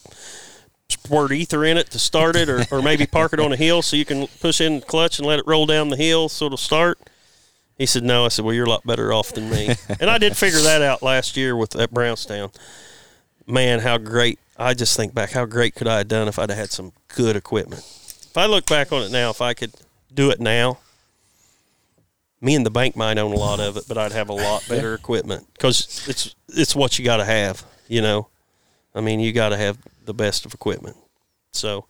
D: squirt ether in it to start it, or, or maybe park it on a hill so you can push in the clutch and let it roll down the hill so it'll start? He said, no. I said, well, you're a lot better off than me. and I did figure that out last year with at Brownstown. Man, how great. I just think back, how great could I have done if I'd have had some good equipment? If I look back on it now, if I could do it now, me and the bank might own a lot of it, but I'd have a lot better equipment because it's it's what you got to have, you know. I mean, you got to have the best of equipment. So,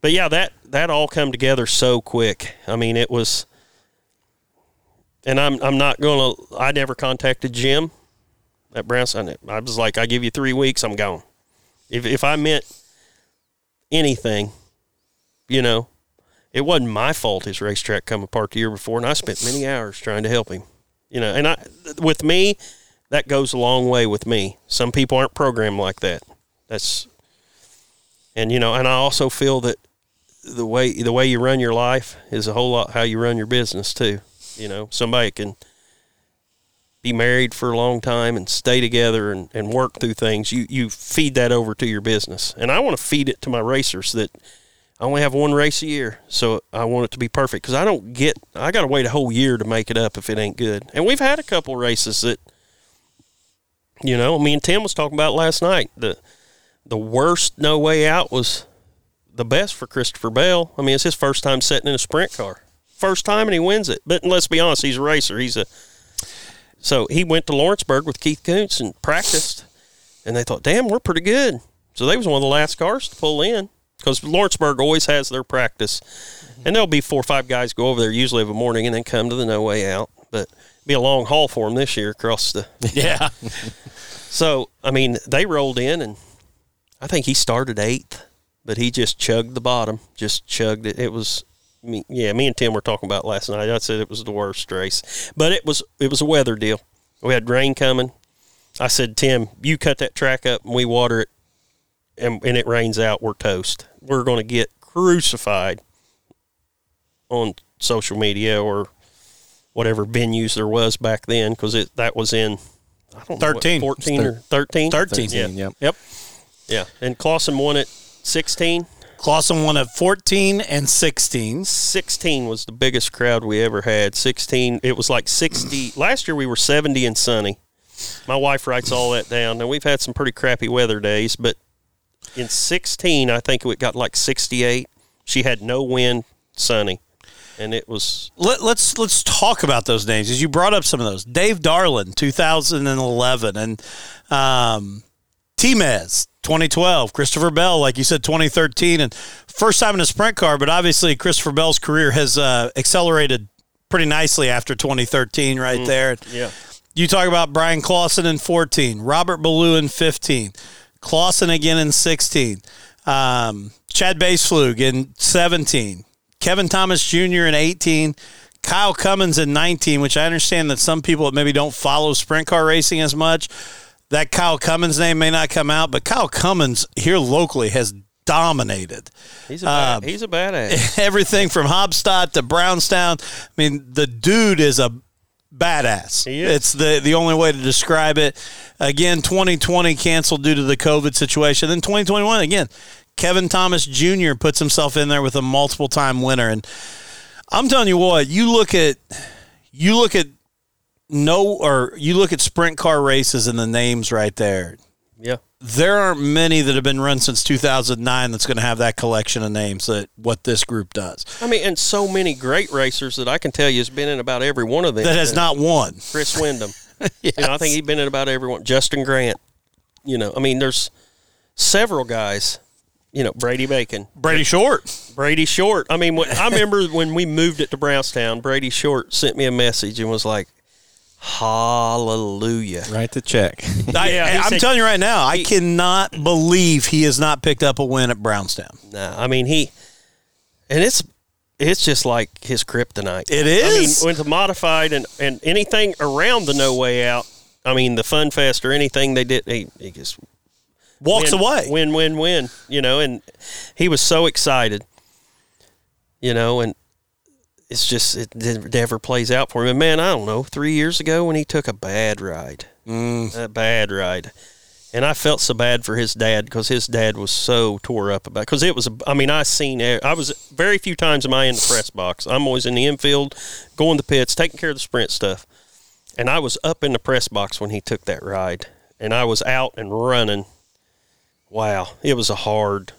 D: but yeah, that that all come together so quick. I mean, it was, and I'm I'm not gonna. I never contacted Jim at Brownstown. I was like, I give you three weeks, I'm gone. If if I meant anything, you know, it wasn't my fault his racetrack come apart the year before, and I spent many hours trying to help him. You know, and I with me, that goes a long way with me. Some people aren't programmed like that. That's and you know, and I also feel that the way the way you run your life is a whole lot how you run your business too. You know, somebody can be married for a long time and stay together and, and work through things. You you feed that over to your business, and I want to feed it to my racers that I only have one race a year, so I want it to be perfect because I don't get. I got to wait a whole year to make it up if it ain't good. And we've had a couple races that, you know, me and Tim was talking about last night. The the worst no way out was the best for Christopher Bell. I mean, it's his first time sitting in a sprint car, first time, and he wins it. But let's be honest, he's a racer. He's a so he went to Lawrenceburg with Keith Kunz and practiced, and they thought, "Damn, we're pretty good." So they was one of the last cars to pull in because Lawrenceburg always has their practice, and there'll be four or five guys go over there usually of a morning and then come to the no way out. But be a long haul for them this year across the. (laughs)
B: Yeah.
D: So I mean, they rolled in, and I think he started eighth, but he just chugged the bottom, just chugged it. It was. Me, yeah, me and Tim were talking about last night. I said it was the worst race, but it was it was a weather deal. We had rain coming. I said, Tim, you cut that track up and we water it, and, and it rains out. We're toast. We're going to get crucified on social media or whatever venues there was back then because it that was in I don't know what,
B: 13.
D: 14 or 13
B: 13.
D: yeah
C: Yep.
B: Yep.
D: yeah and Clauson won at 16
B: Clauson won at 14 and 16.
D: 16 was the biggest crowd we ever had. 16 it was like 60 (clears throat) last year we were 70 and sunny. My wife writes all that down. And we've had some pretty crappy weather days but in 16 i think it got like 68 she had no wind sunny and it was
B: Let, let's let's talk about those names as you brought up some of those. Dave Darland, 2011, and um, T-Mez, 2012. Christopher Bell, like you said, 2013, and first time in a sprint car. But obviously, Christopher Bell's career has uh, accelerated pretty nicely after 2013, right there.
D: yeah
B: You talk about Bryan Clauson in 14, Robert Ballou in 15, Clauson again in 16. Um, Chad Boespflug in 17. Kevin Thomas Jr. in 18. Kyle Cummins in 19, which I understand that some people that maybe don't follow sprint car racing as much, that Kyle Cummins name may not come out, but Kyle Cummins here locally has dominated.
D: He's a bad,
B: Um,
D: he's a badass. (laughs)
B: Everything from Haubstadt to Brownstown. I mean, the dude is a badass. It's the the only way to describe it. Again, 2020 canceled due to the COVID situation. Then 2021 again. Kevin Thomas Jr. puts himself in there with a multiple time winner, and I'm telling you what, you look at you look at no or you look at sprint car races and the names right there.
D: yeah.
B: There aren't many that have been run since 2009 that's going to have that collection of names that what this group does.
D: I mean, and so many great racers that I can tell you has been in about every one of them.
B: That has
D: Uh,
B: not won.
D: Chris Windom. (laughs) You know, I think he's been in about everyone. Justin Grant. You know, I mean, there's several guys. You know, Brady Bacon,
B: Brady Short.
D: Brady Short. I mean, when, I remember when we moved it to Brownstown, Brady Short sent me a message and was like, "Hallelujah."
C: Write the check. (laughs)
B: I,
D: yeah,
B: I'm
D: said-
B: telling you right now, I cannot believe he has not picked up a win at Brownstown.
D: Nah, I mean he, and it's it's just like his kryptonite.
B: It is.
D: I mean,
B: is.
D: with the modified and and anything around the No Way Out. I mean, the Fun Fest or anything they did, he, he just
B: Walks
D: win,
B: away.
D: Win, win, win. You know, and he was so excited. You know, and it's just it never plays out for him. And man, I don't know. Three years ago, when he took a bad ride,
B: Mm.
D: a bad ride, and I felt so bad for his dad because his dad was so tore up about. Because it was, a, I mean, I seen. I was very few times am I in the press box. I'm always in the infield, going to pits, taking care of the sprint stuff. And I was up in the press box when he took that ride, and I was out and running wow, it was a hard,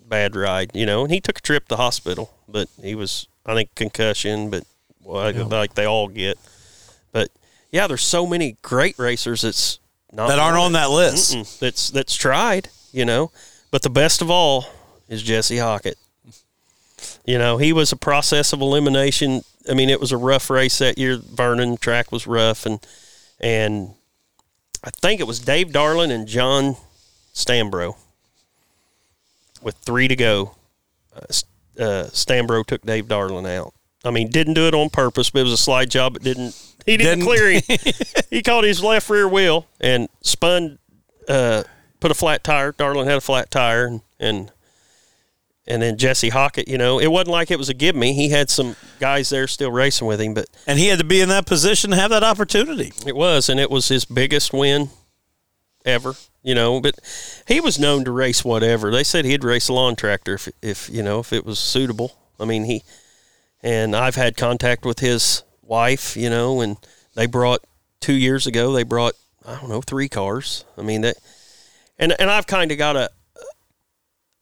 D: bad ride, you know. And he took a trip to the hospital, but he was, I think, concussion, but well, like, like they all get. But yeah, there's so many great racers that's not
B: that aren't on that list.
D: Mm-mm. that's that's tried, you know. But the best of all is Jesse Hockett. You know, he was a process of elimination. I mean, it was a rough race that year. Vernon track was rough, and and I think it was Dave Darland and Jon Stanbrough with three to go. Uh, uh, Stanbrough took Dave Darland out. I mean, didn't do it on purpose, but it was a slide job. It didn't. He didn't,
B: Didn't-
D: clear him. (laughs) he caught his left rear wheel and spun. Uh, put a flat tire. Darland had a flat tire, and and and then Jesse Hockett. You know, it wasn't like it was a give me. He had some guys there still racing with him, but
B: And he had to be in that position to have that opportunity.
D: it was, and it was his biggest win ever. You know, but he was known to race whatever. They said he'd race a lawn tractor if, if you know if it was suitable. I mean, he and I've had contact with his wife. You know, and they brought two years ago. They brought I don't know three cars. I mean that, and and I've kind of got a.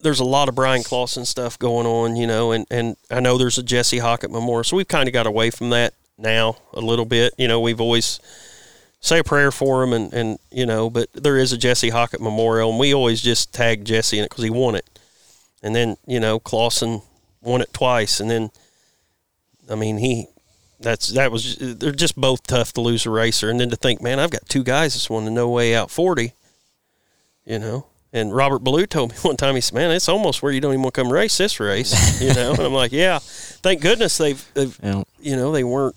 D: There's a lot of Bryan Clauson stuff going on, you know, and, and I know there's a Jesse Hockett Memorial, so we've kind of got away from that now a little bit. You know, we've always say a prayer for him and, and you know but there is a jesse hockett memorial and we always just tag jesse in it because he won it. And then you know clauson won it twice and then i mean he that's that was they're just both tough to lose a racer. And then to think man i've got two guys that's won the no way out 40 you know? And robert ballou told me (laughs) one time he said man it's almost where you don't even want to come race this race you know? And i'm like yeah thank goodness they've, they've
C: Yeah.
D: you know they weren't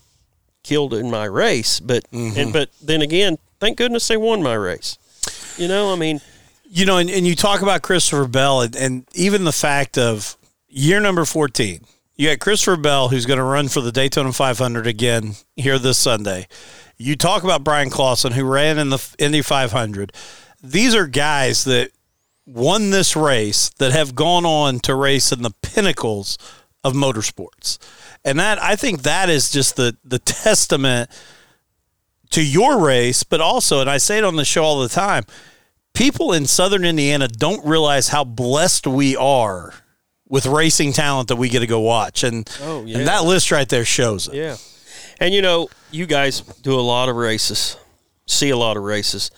D: killed in my race but and mm-hmm. but then again thank goodness they won my race you know i mean
B: You know, and, and you talk about Christopher Bell and, and even the fact of year number 14. You got Christopher Bell, who's going to run for the Daytona 500 again here this Sunday. You talk about Bryan Clauson, who ran in the Indy 500. These are guys that won this race that have gone on to race in the pinnacles of motorsports. And that I think that is just the the testament to your race, but also, and I say it on the show all the time, people in southern Indiana don't realize how blessed we are with racing talent that we get to go watch. And,
D: Oh, yeah.
B: and that list right there shows it.
D: Yeah. And you know, you guys do a lot of races, see a lot of races.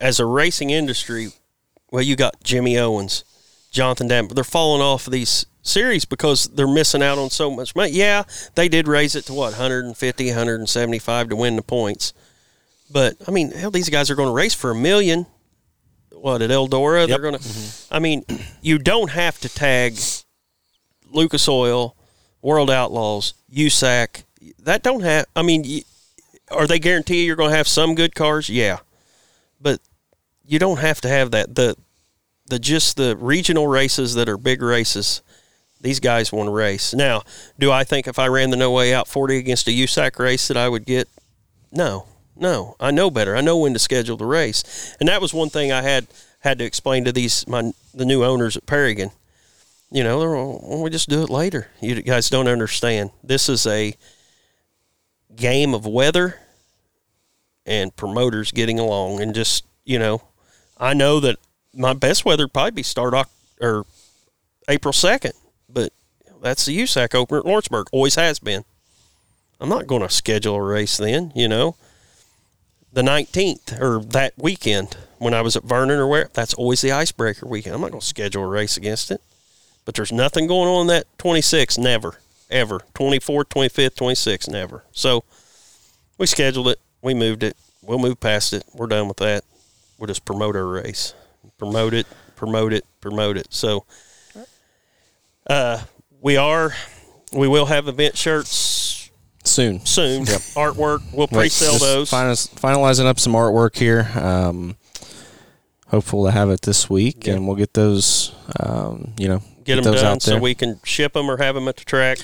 D: As a racing industry, well, you got Jimmy Owens, Jonathan Dam. They're falling off of these series because they're missing out on so much money. Yeah, they did raise it to what, 150, 175 to win the points. But I mean, hell, these guys are going to race for a million. what at Eldora. They're gonna. Mm-hmm. I mean, you don't have to tag Lucas Oil, World Outlaws, USAC. That don't have. I mean, are they guarantee you're going to have some good cars? Yeah, but you don't have to have that. The the just the regional races that are big races. These guys want to race. Now, do I think if I ran the No Way Out 40 against a USAC race that I would get? No, no. I know better. I know when to schedule the race, and that was one thing I had had to explain to these my the new owners at Paragon. You know, they're, well, we just do it later. You guys don't understand. This is a game of weather and promoters getting along, and just you know, I know that my best weather probably be start or April second, that's the USAC opener at Lawrenceburg. Always has been. I'm not going to schedule a race then, you know. The 19th or that weekend when I was at Vernon or where, that's always the icebreaker weekend. I'm not going to schedule a race against it. But there's nothing going on that 26th, never, ever. 24th, 25th, 26th, never. So we scheduled it, we moved it, we'll move past it. We're done with that. We'll just promote our race. Promote it, promote it, promote it. So uh, we are, we will have event shirts
C: Soon.
D: soon. yep. Artwork, we'll pre-sell
C: just
D: those.
C: finalizing up some artwork here. Um, hopeful to have it this week, and we'll get those. Um, you know,
D: get them
C: those
D: done
C: out there.
D: so we can ship them or have them at the track.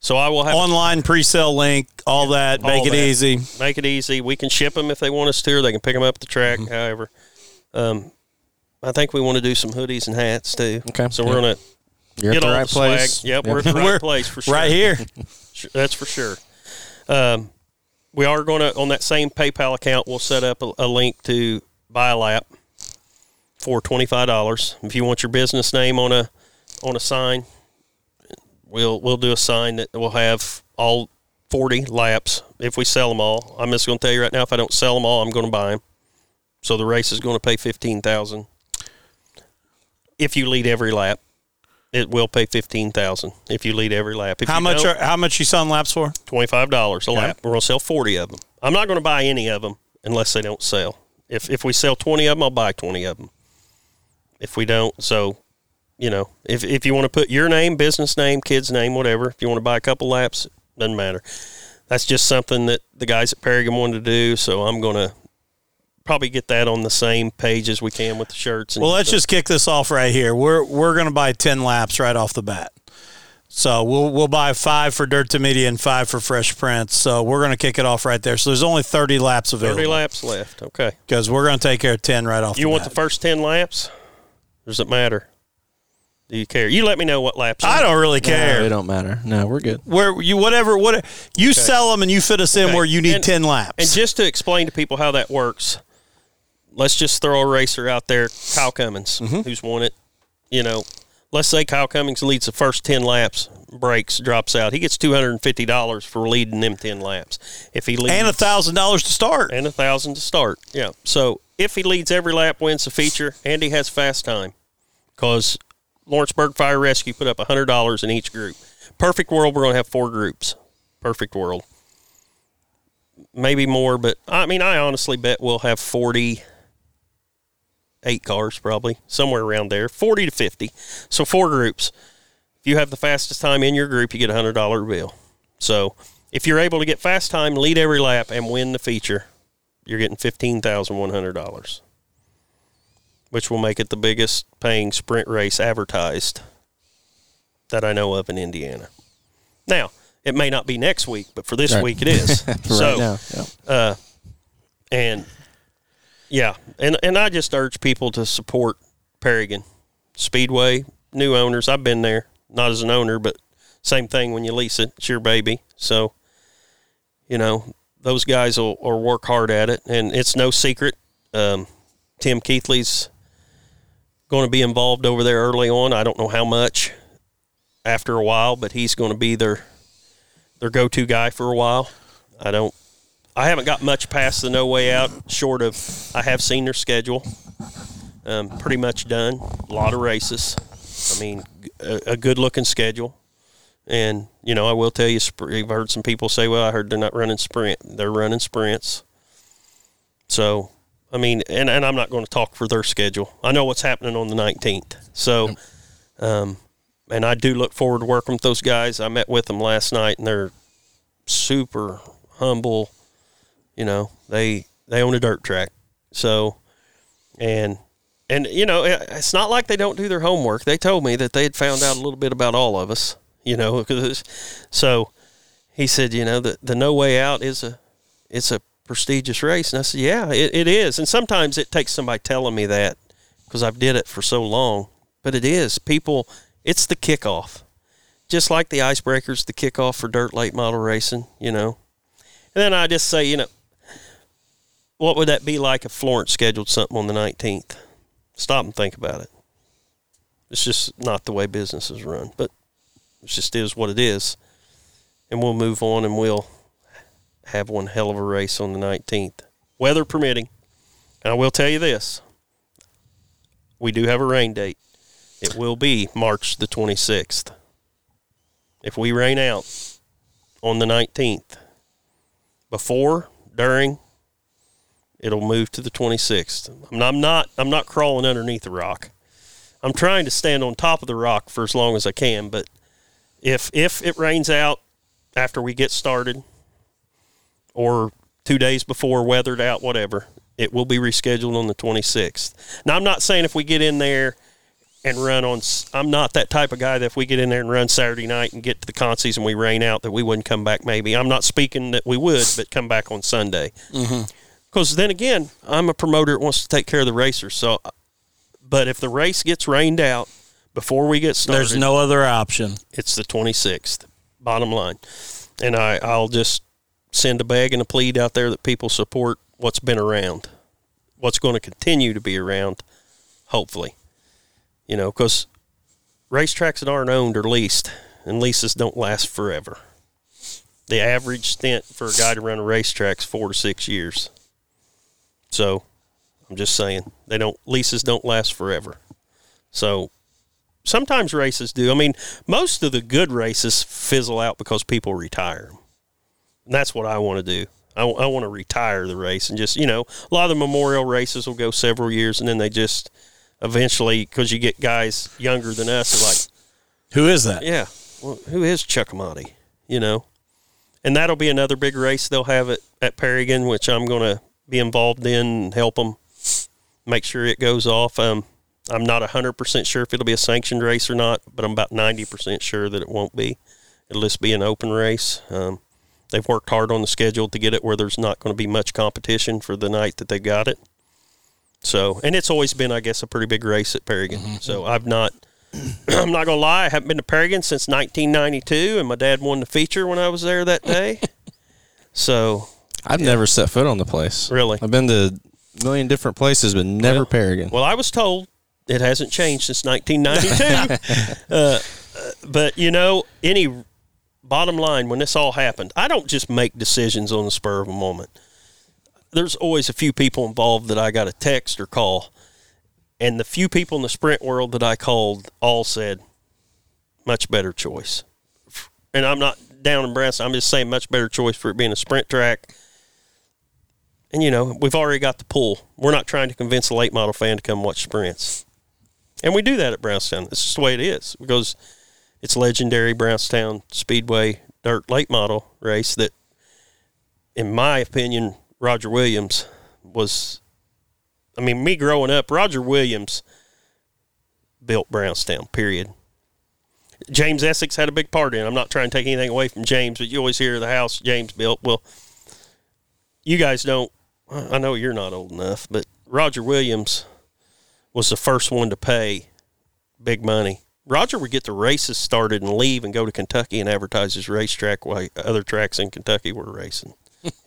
D: So I will have
B: Online pre-sale link, all that.
D: All
B: make it
D: that.
B: easy.
D: make it easy. We can ship them if they want us to, or they can pick them up at the track.
C: Mm-hmm.
D: However, um, I think we want to do some hoodies and hats too.
C: Okay.
D: So we're gonna
C: You're
D: get
C: at the
D: all
C: right
D: the swag.
C: place.
D: Yep, we're at the right (laughs) place for sure.
B: Right here. (laughs)
D: That's for sure. Um, we are going to on that same PayPal account. We'll set up a, a link to buy a lap for twenty five dollars. If you want your business name on a on a sign, we'll we'll do a sign that will have all forty laps if we sell them all. I'm just going to tell you right now, if I don't sell them all, I'm going to buy them. So the race is going to pay fifteen thousand. If you lead every lap, it will pay fifteen thousand. If you lead every lap, if
B: How much? Are, how much you selling laps for?
D: twenty five dollars a
B: Okay.
D: lap. We're gonna sell forty of them. I'm not gonna buy any of them unless they don't sell. If if we sell twenty of them, I'll buy twenty of them. If we don't, so you know, if if you want to put your name, business name, kid's name, whatever, if you want to buy a couple laps, doesn't matter. That's just something that the guys at Paragon wanted to do. So I'm gonna probably get that on the same page as we can with the shirts. And
B: Well, let's just kick this off right here. We're we're going to buy ten laps right off the bat. So we'll we'll buy five for Dirt to Media and five for Fresh Prince. So we're going to kick it off right there. So there's only thirty laps available.
D: thirty laps left. Okay.
B: because we're going to take care of ten right off.
D: You
B: the
D: want
B: bat.
D: the first ten laps? Does it matter? Do you care? You let me know what laps.
B: I don't really
C: No,
B: care.
C: it don't matter. No, we're good.
B: where you whatever what you sell them and you fit us in
D: Okay.
B: where you need
D: And-
B: ten laps.
D: And just to explain to people how that works, let's just throw a racer out there, Kyle Cummins,
B: Mm-hmm.
D: who's won it. You know, let's say Kyle Cummins leads the first ten laps, breaks, drops out. He gets two hundred and fifty dollars for leading them ten laps. If he leads
B: and a thousand dollars to start.
D: and a thousand to start. Yeah. So if he leads every lap, wins the feature, and he has fast time, because Lawrenceburg Fire Rescue put up hundred dollars in each group. Perfect world, we're going to have four groups. Perfect world. Maybe more, but I mean, I honestly bet we'll have forty. Eight cars, probably somewhere around there, forty to fifty. So four groups. If you have the fastest time in your group, you get a hundred dollar bill. So if you're able to get fast time, lead every lap, and win the feature, you're getting fifteen thousand one hundred dollars, which will make it the biggest paying sprint race advertised that I know of in Indiana. Now, it may not be next week, but for this
C: Right.
D: week it is. (laughs)
C: For
D: so,
C: right now, yeah.
D: and yeah, and and I just urge people to support Paragon Speedway, new owners. I've been there, not as an owner, but same thing when you lease it. It's your baby. So, you know, those guys will, will work hard at it, and it's no secret. Um, Tim Keithley's going to be involved over there early on. I don't know how much after a while, but he's going to be their their go to guy for a while. I don't I haven't got much past the no way out, short of I have seen their schedule. Um, pretty much done. A lot of races. I mean, a, a good looking schedule. And, you know, I will tell you, I've heard some people say, well, I heard they're not running sprint. They're running sprints. So, I mean, and, and I'm not going to talk for their schedule. I know what's happening on the 19th. So, um, and I do look forward to working with those guys. I met with them last night, and they're super humble. You know, they they own a dirt track, so and and you know, it's not like they don't do their homework. They told me that they had found out a little bit about all of us. You know, (laughs) 'cause so he said, you know, the the No Way Out is a it's a prestigious race, and I said, yeah, it, it is. And sometimes it takes somebody telling me that because I've did it for so long, but it is. People, it's the kickoff, just like the icebreakers, the kickoff for dirt late model racing. You know, and then I just say, you know, what would that be like if Florence scheduled something on the nineteenth? Stop and think about it. It's just not the way business is run, but it just is what it is. And we'll move on and we'll have one hell of a race on the 19th, weather permitting. And I will tell you this we do have a rain date. It will be March the 26th. If we rain out on the 19th, before, during, it'll move to the 26th. I'm not, I'm not, crawling underneath the rock. I'm trying to stand on top of the rock for as long as I can, but if if it rains out after we get started or two days before weathered out whatever it will be rescheduled on the 26th now i'm not saying if we get in there and run on I'm not that type of guy that if we get in there and run saturday night and get to the concies and we rain out that we wouldn't come back maybe i'm not speaking that we would but come back on sunday mm-hmm. Because then again i'm a promoter that wants to take care of the racers so but if the race gets rained out before we get started
B: There's no other option.
D: it's the 26th. Bottom line, and I I'll just send a bag and a plead out there that people support what's been around, what's going to continue to be around, hopefully. You know, because racetracks that aren't owned are leased, and leases don't last forever. The average stint for a guy to run a racetrack is four to six years. So, I'm just saying they don't leases don't last forever. So sometimes races do. I mean, most of the good races fizzle out because people retire. And that's what I want to do. I, I want to retire the race and just, you know, a lot of the memorial races will go several years and then they just eventually, because you get guys younger than us, are like,
B: Who is that?
D: yeah, well, who is Chuck Amati? You know, and that'll be another big race they'll have it at Paragon, which I'm going to be involved in and help them make sure it goes off. Um, I'm not 100% sure if it'll be a sanctioned race or not, but I'm about 90% sure that it won't be. It'll just be an open race. Um, they've worked hard on the schedule to get it where there's not going to be much competition for the night that they got it. So, and it's always been, I guess, a pretty big race at Paragon. So I've not, (clears throat) I'm not gonna lie, I haven't been to Paragon since 1992, and my dad won the feature when I was there that day. (laughs) so
C: I've never set foot on the place.
D: Really?
C: I've been to a million different places, but never
D: Well-
C: Paragon.
D: Well, I was told it hasn't changed since 1992. (laughs) uh, uh, but you know, any bottom line when this all happened, I don't just make decisions on the spur of a moment. There's always a few people involved that I got a text or call, and the few people in the sprint world that I called all said, "Much better choice." And I'm not down in brass. I'm just saying, much better choice for it being a sprint track. And you know, we've already got the pull. We're not trying to convince a late model fan to come watch sprints. And we do that at Brownstown. It's just the way it is because it's legendary Brownstown Speedway dirt late model race that, in my opinion, Roger Williams was. I mean, me growing up, Roger Williams built Brownstown, period. James Essex had a big part in it. I'm not trying to take anything away from James, but you always hear the house James built. Well, you guys don't. I know you're not old enough, but Roger Williams was the first one to pay big money. Roger would get the races started and leave and go to Kentucky and advertise his racetrack while other tracks in Kentucky were racing.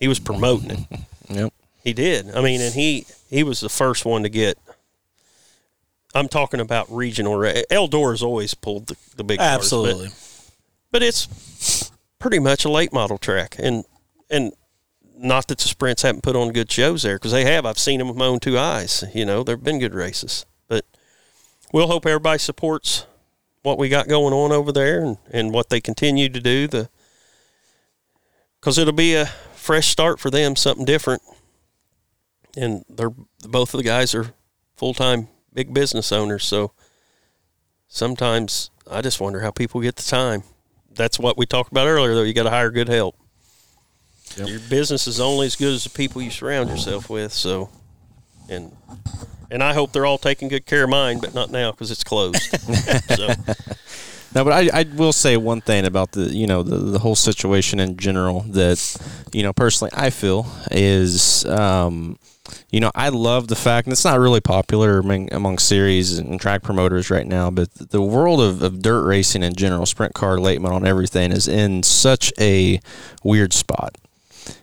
D: He was promoting it. (laughs)
C: Yep.
D: He did. I mean, and he he was the first one to get. I'm talking about regional. ra- Eldor's always pulled the, the big cars, but-
B: Absolutely.
D: but it's pretty much a late model track and and not that the sprints haven't put on good shows there because they have i've seen them with my own two eyes you know there have been good races but we'll hope everybody supports what we got going on over there and, and what they continue to do the because it'll be a fresh start for them something different and they're both of the guys are full time big business owners. So sometimes I just wonder how people get the time. That's what we talked about earlier, though. You got to hire good help. Your business is only as good as the people you surround yourself with. So, and and I hope they're all taking good care of mine, but not now because it's closed. (laughs) so,
C: No, but I, I will say one thing about the you know the, the whole situation in general that you know personally I feel is um, you know I love the fact and it's not really popular among, among series and track promoters right now, but the world of, of dirt racing in general, sprint car, late model, and everything is in such a weird spot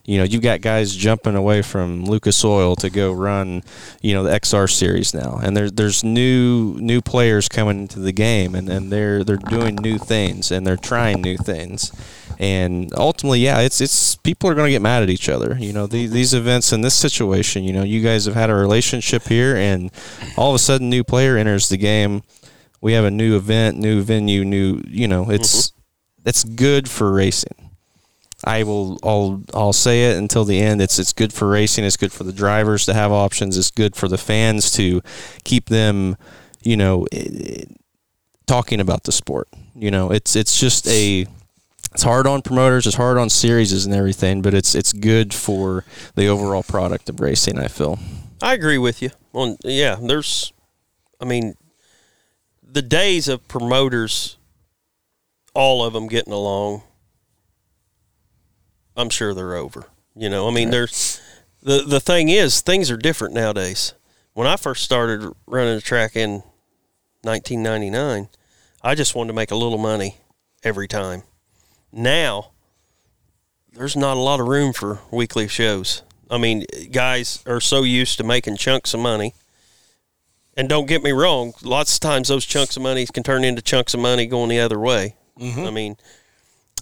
C: you know, you've got guys jumping away from Lucas Oil to go run, you know, the XR series now, and there's there's new new players coming into the game, and, and they're they're doing new things and they're trying new things, and ultimately, yeah, it's it's people are going to get mad at each other. You know, these these events in this situation, you know, you guys have had a relationship here, and all of a sudden, new player enters the game. We have a new event, new venue, new. You know, it's mm-hmm. it's good for racing. I will I'll I'll say it until the end. It's it's good for racing. It's good for the drivers to have options. It's good for the fans to keep them, you know, talking about the sport. You know, it's it's just a it's hard on promoters. It's hard on series and everything, but it's it's good for the overall product of racing. I feel.
D: I agree with you. On yeah, there's, I mean, the days of promoters, all of them getting along. I'm sure they're over. You know, I mean, there's the the thing is things are different nowadays. When I first started running a track in 1999, I just wanted to make a little money every time. Now, there's not a lot of room for weekly shows. I mean, guys are so used to making chunks of money. And don't get me wrong, lots of times those chunks of money can turn into chunks of money going the other way. Mm-hmm. I mean,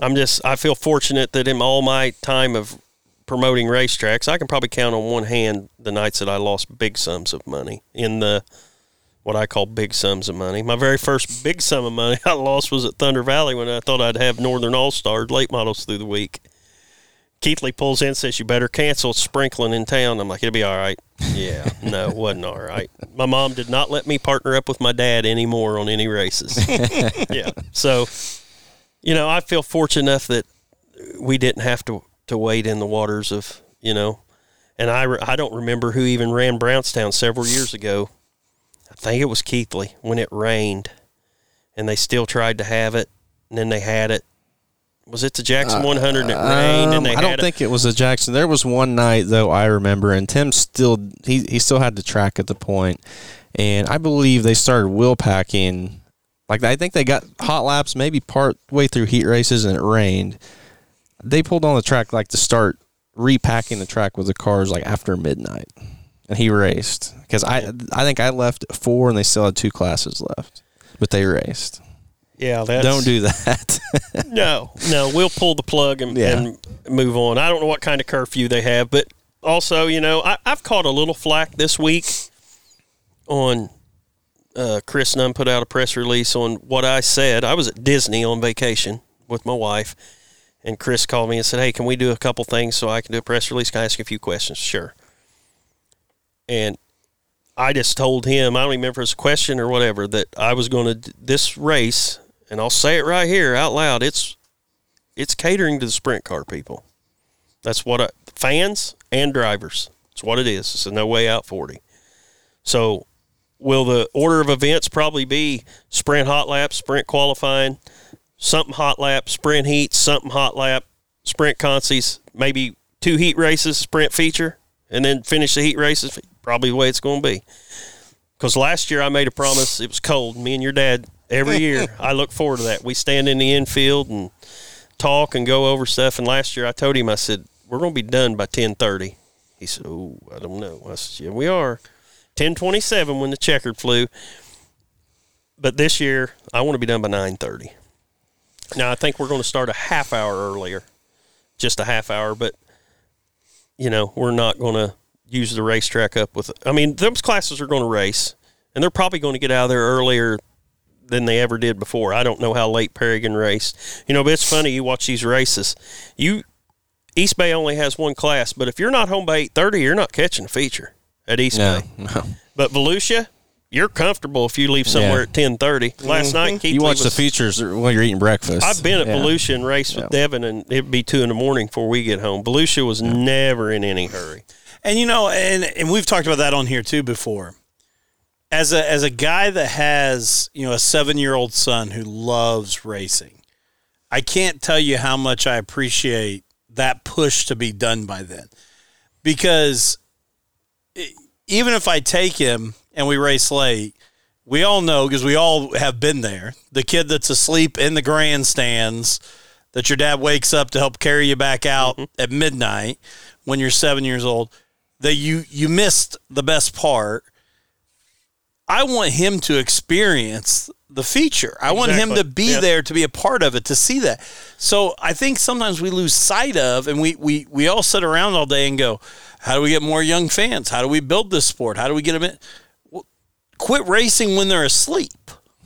D: I'm just I feel fortunate that in all my time of promoting racetracks, I can probably count on one hand the nights that I lost big sums of money in the what I call big sums of money. My very first big sum of money (laughs) I lost was at Thunder Valley when I thought I'd have Northern All Star late models through the week. Keithley pulls in, says, You better cancel sprinkling in town. I'm like, It'll be all right. Yeah, (laughs) no, it wasn't all right. My mom did not let me partner up with my dad anymore on any races. (laughs) yeah. So, you know, I feel fortunate enough that we didn't have to, to wade in the waters of, you know, and I, re- I don't remember who even ran Brownstown several years ago. I think it was Keithley when it rained and they still tried to have it and then they had it. Was it the Jackson 100 and it rained and
C: Um,
D: they
C: I don't
D: it?
C: think it was the Jackson. There was one night though I remember, and Tim still he he still had the track at the point, and I believe they started wheel packing. Like I think they got hot laps maybe part way through heat races, and it rained. They pulled on the track like to start repacking the track with the cars like after midnight, and he raced because I I think I left at four, and they still had two classes left, but they raced.
D: yeah, that's,
C: Don't do that. (laughs)
D: No, no, we'll pull the plug and,
C: Yeah.
D: and move on. I don't know what kind of curfew they have, but also, you know, I, I've caught a little flack this week on uh, Chris Nunn put out a press release on what I said. I was at Disney on vacation with my wife, and Chris called me and said, "Hey, can we do a couple things so I can do a press release? Can I ask you a few questions?" Sure. And I just told him, I don't remember a question or whatever, that I was going to this race, and I'll say it right here out loud. It's it's catering to the sprint car people. That's what I, fans and drivers. It's what it is. It's a no way out forty. So, will the order of events probably be sprint hot lap, sprint qualifying, something hot lap, sprint heat, something hot lap, sprint consies, maybe two heat races, sprint feature, and then finish the heat races. Probably the way it's going to be. Because last year I made a promise. It was cold. Me and your dad every year. (laughs) I look forward to that. We stand in the infield and talk and go over stuff. And last year I told him I said we're going to be done by ten thirty. He said, "Oh, I don't know." I said, "Yeah, we are." Ten twenty seven when the checkered flew. But this year I want to be done by nine thirty. Now I think we're going to start a half hour earlier, just a half hour. But you know we're not going to use the racetrack up with. I mean, those classes are going to race, and they're probably going to get out of there earlier than they ever did before. I don't know how late Paragon raced. You know, but it's funny. You watch these races. You East Bay only has one class, but if you're not home by eight thirty, you're not catching a feature. At East
C: No,
D: Bay.
C: no.
D: But Volusia, you're comfortable if you leave somewhere
C: Yeah.
D: at ten thirty. Last mm-hmm. night, Keith
C: You watch the features while you're eating breakfast.
D: I've been at
C: Yeah.
D: Volusia and raced with
C: Yeah.
D: Devin, and it'd be two in the morning before we get home. Volusia was never in any hurry.
B: And you know, and and we've talked about that on here too before. As a as a guy that has you know a seven year old son who loves racing, I can't tell you how much I appreciate that push to be done by then, because even if I take him and we race late, we all know because we all have been there. The kid that's asleep in the grandstands that your dad wakes up to help carry you back out mm-hmm. at midnight when you're seven years old. That you you missed the best part. I want him to experience the feature. I want him to be
D: Yep.
B: there to be a part of it to see that. So I think sometimes we lose sight of, and we we we all sit around all day and go, "How do we get more young fans? How do we build this sport? How do we get them in?" Well, quit racing when they're asleep.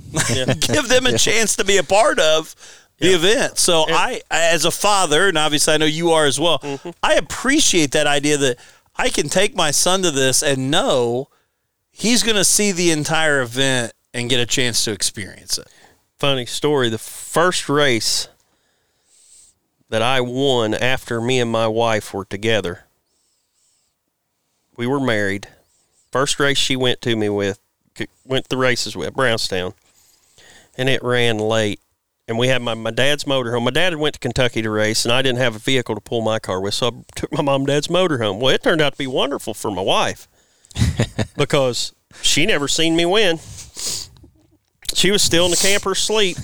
B: (laughs) Give them a chance to be a part of the event. So I, as a father, and obviously I know you are as well, mm-hmm. I appreciate that idea that I can take my son to this and know he's going to see the entire event and get a chance to experience it.
D: Funny story. The first race that I won after me and my wife were together. We were married. First race she went to me with, went the races with Brownstown, and it ran late. And we had my, my dad's motorhome. My dad had went to Kentucky to race, and I didn't have a vehicle to pull my car with, so I took my mom and dad's motorhome. Well, it turned out to be wonderful for my wife (laughs) because she never seen me win. She was still in the camper asleep,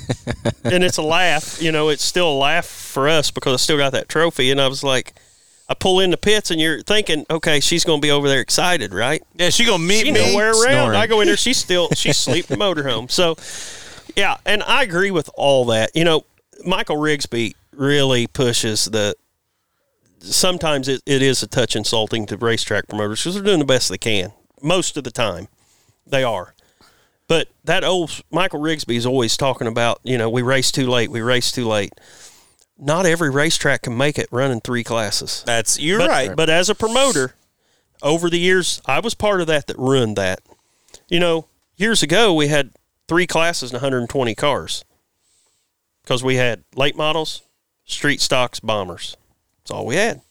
D: and it's a laugh. You know, it's still a laugh for us because I still got that trophy. And I was like, I pull in the pits, and you're thinking, okay, she's going to be over there excited, right?
B: Yeah, she going to meet
D: She
B: me.
D: nowhere around.
C: Snoring.
D: I go in there, she's still (laughs) she's asleep in the motorhome. So, yeah, and I agree with all that. You know, Michael Rigsby really pushes the. Sometimes it, it is a touch insulting to racetrack promoters because they're doing the best they can. Most of the time, they are. But that old Michael Rigsby is always talking about, you know, we race too late, we race too late. Not every racetrack can make it running three classes.
B: That's you're
D: But,
B: right.
D: But as a promoter, over the years, I was part of that that ruined that. You know, years ago we had three classes and 120 cars because we had late models, street stocks, bombers. That's all we had.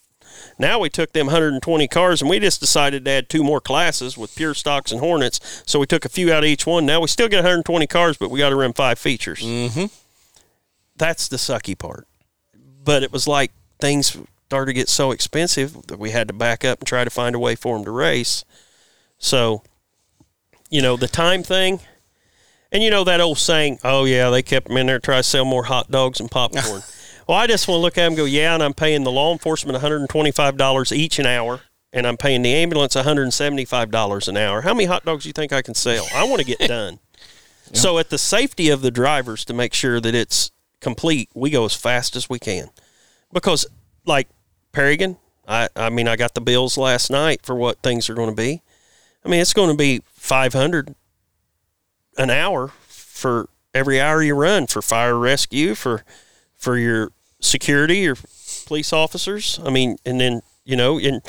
D: Now we took them 120 cars and we just decided to add two more classes with pure stocks and hornets. So we took a few out of each one. Now we still get 120 cars, but we got to run five features. Mm-hmm. That's the sucky part. But it was like things started to get so expensive that we had to back up and try to find a way for them to race. So, you know, the time thing. And you know that old saying, oh, yeah, they kept them in there to try to sell more hot dogs and popcorn. (laughs) well, I just want to look at them and go, yeah, and I'm paying the law enforcement $125 each an hour, and I'm paying the ambulance $175 an hour. How many hot dogs do you think I can sell? I want to get (laughs) done. So, at the safety of the drivers to make sure that it's complete, we go as fast as we can. Because, like Paragon, I, I mean, I got the bills last night for what things are going to be. I mean, it's going to be 500 an hour for every hour you run for fire rescue, for for your security, your police officers. I mean, and then you know, in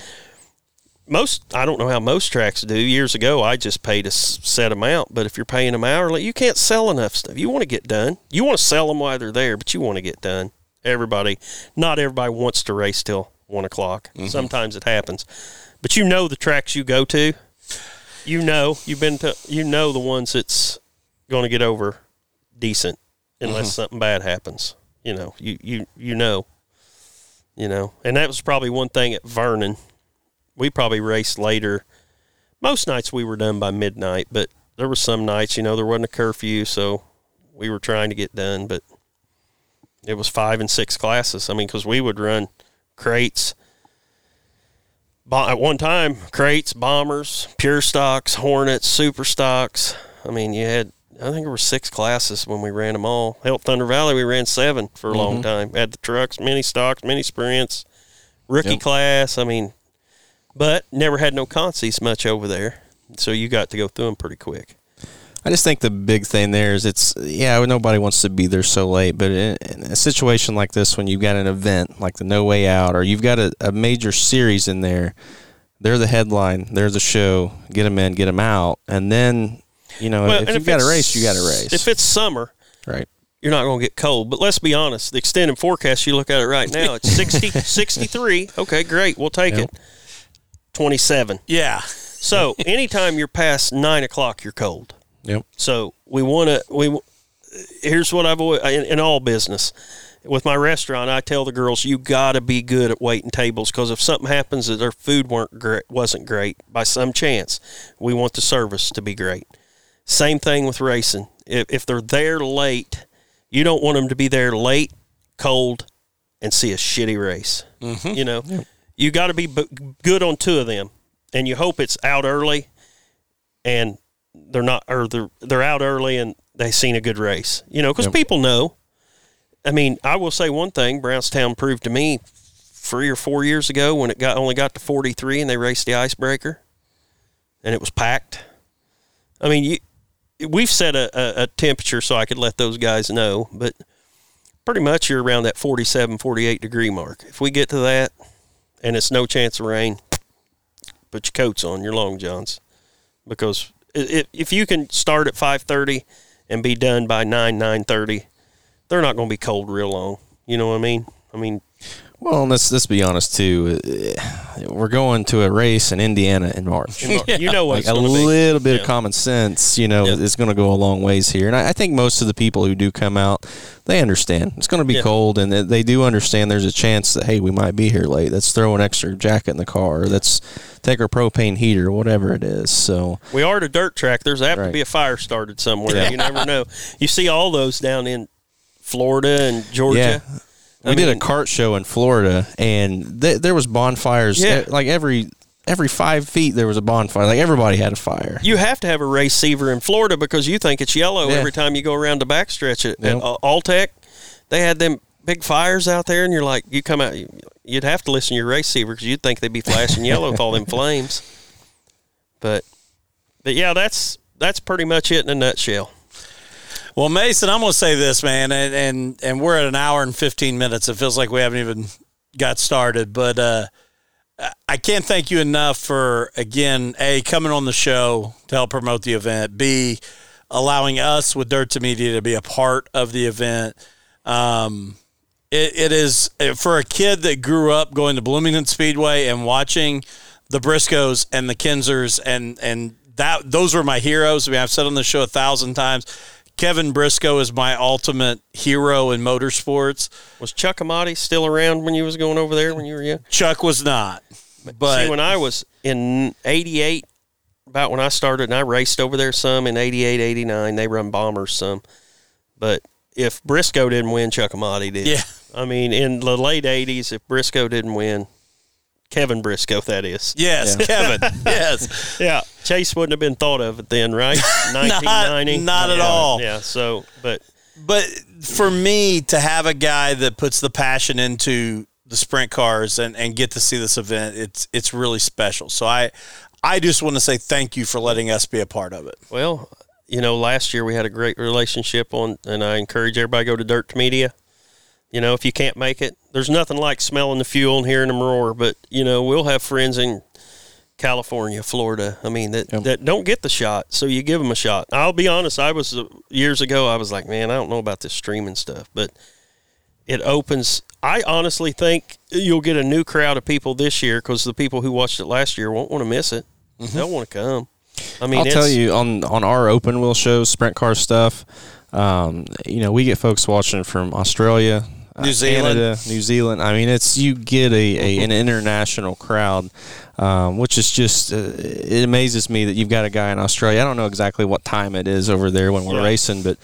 D: most, I don't know how most tracks do. Years ago, I just paid a set amount, but if you're paying them hourly, you can't sell enough stuff. You want to get done. You want to sell them while they're there, but you want to get done. Everybody, not everybody wants to race till one o'clock. Mm-hmm. Sometimes it happens, but you know the tracks you go to. You know you've been to. You know the ones that's going to get over decent unless mm-hmm. something bad happens. You know, you you you know, you know, and that was probably one thing at Vernon. We probably raced later. Most nights we were done by midnight, but there were some nights, you know, there wasn't a curfew, so we were trying to get done. But it was five and six classes. I mean, because we would run crates. At one time, crates, bombers, pure stocks, hornets, super stocks. I mean, you had I think there were six classes when we ran them all. Hell, Thunder Valley, we ran seven for a long mm-hmm. time. Had the trucks, mini stocks, mini sprints, rookie
C: Yep.
D: class. I mean, but never had no consies much over there. So you got to go through them pretty quick.
C: I just think the big thing there is it's yeah nobody wants to be there so late, but in, in a situation like this when you've got an event like the No Way Out or you've got a, a major series in there they're the headline, they're the show. Get them in, get them out, and then you know
D: Well,
C: if you've got a race, you got a race.
D: If it's summer,
C: right.
D: you're not going to get cold. But let's be honest, the extended forecast, you look at it right now, it's 60, (laughs) 63. Okay, great. We'll take
C: Yep.
D: it. 27.
B: Yeah.
D: So (laughs) anytime you're past nine o'clock, you're cold.
C: Yep.
D: So we want to. We here's what I've always in, in all business. With my restaurant, I tell the girls you got to be good at waiting tables because if something happens that their food weren't great, wasn't great by some chance, we want the service to be great. Same thing with racing. If, if they're there late, you don't want them to be there late, cold, and see a shitty race. Mm-hmm. You know, you got to be b- good on two of them, and you hope it's out early, and they're not, or they're they're out early and they've seen a good race. You know, because
C: Yep.
D: people know. I mean, I will say one thing: Brownstown proved to me three or four years ago when it got only got to forty three and they raced the icebreaker, and it was packed. I mean, you, we've set a, a, a temperature so I could let those guys know, but pretty much you're around that 47, 48 degree mark. If we get to that and it's no chance of rain, put your coats on, your long johns, because if, if you can start at 5:30 and be done by 9 9:30, they're not going to be cold real long. You know what I mean? I mean,
C: Well, and let's let's be honest too. We're going to a race in Indiana in March.
D: you know what
C: like a
D: to be.
C: little bit
D: Yeah.
C: of common sense, you know,
D: Yeah.
C: is going to go a long ways here. And I, I think most of the people who do come out, they understand it's going to be
D: Yeah.
C: cold, and they, they do understand there's a chance that hey, we might be here late. Let's throw an extra jacket in the car. Let's take our propane heater, whatever it is. So
D: We are at a dirt track. There's apt to be a fire started somewhere.
C: Yeah.
D: You never know. You see all those down in Florida and Georgia.
C: We
D: I
C: did a cart show in Florida, and th- there was bonfires.
D: Yeah.
C: like every every five feet, there was a bonfire. Like everybody had a fire.
D: You have to have a receiver in Florida because you think it's yellow
C: Yeah.
D: every time you go around the backstretch at,
C: Yep.
D: at uh, Alltech. They had them big fires out there, and you're like, you come out, you'd have to listen to your receiver because you'd think they'd be flashing yellow with all them flames. But, but yeah, that's that's pretty much it in a nutshell.
B: Well, Mason, I'm going to say this, man, and, and and we're at an hour and 15 minutes. It feels like we haven't even got started, but uh, I can't thank you enough for again, a coming on the show to help promote the event. B allowing us with Dirt to Media to be a part of the event. Um, it, it is for a kid that grew up going to Bloomington Speedway and watching the Briscoes and the Kinsers and and that those were my heroes. I mean, I've said on the show a thousand times. Kevin Briscoe is my ultimate hero in motorsports.
D: Was Chuck Amati still around when you was going over there when you were young?
B: Chuck was not, but
D: See, when I was in 88, about when I started, and I raced over there some in 88, 89, they run bombers some. But if Briscoe didn't win, Chuck Amati did.
B: Yeah.
D: I mean, in the late 80s, if Briscoe didn't win, Kevin Briscoe, that is.
B: yes, Kevin, (laughs) yes,
D: Yeah. Chase wouldn't have been thought of it then, right? (laughs) 1990.
B: not at
D: Yeah,
B: all.
D: Yeah. So, but
B: but for me to have a guy that puts the passion into the sprint cars and, and get to see this event, it's it's really special. So I I just want to say thank you for letting us be a part of it.
D: Well, you know, last year we had a great relationship on, and I encourage everybody to go to Dirt Media. You know, if you can't make it, there's nothing like smelling the fuel and hearing them roar. But you know, we'll have friends in California, Florida. I mean, that
C: Yep.
D: that don't get the shot, so you give them a shot. I'll be honest. I was uh, years ago. I was like, man, I don't know about this streaming stuff, but it opens. I honestly think you'll get a new crowd of people this year because the people who watched it last year won't want to miss it. They'll want to come. I mean,
C: I'll tell you on on our open wheel shows, sprint car stuff. Um, you know, we get folks watching from Australia,
B: New Zealand.
C: Canada, New Zealand. I mean, it's you get a, a an international crowd, um, which is just uh, it amazes me that you've got a guy in Australia. I don't know exactly what time it is over there when we're
D: Yeah.
C: racing, but.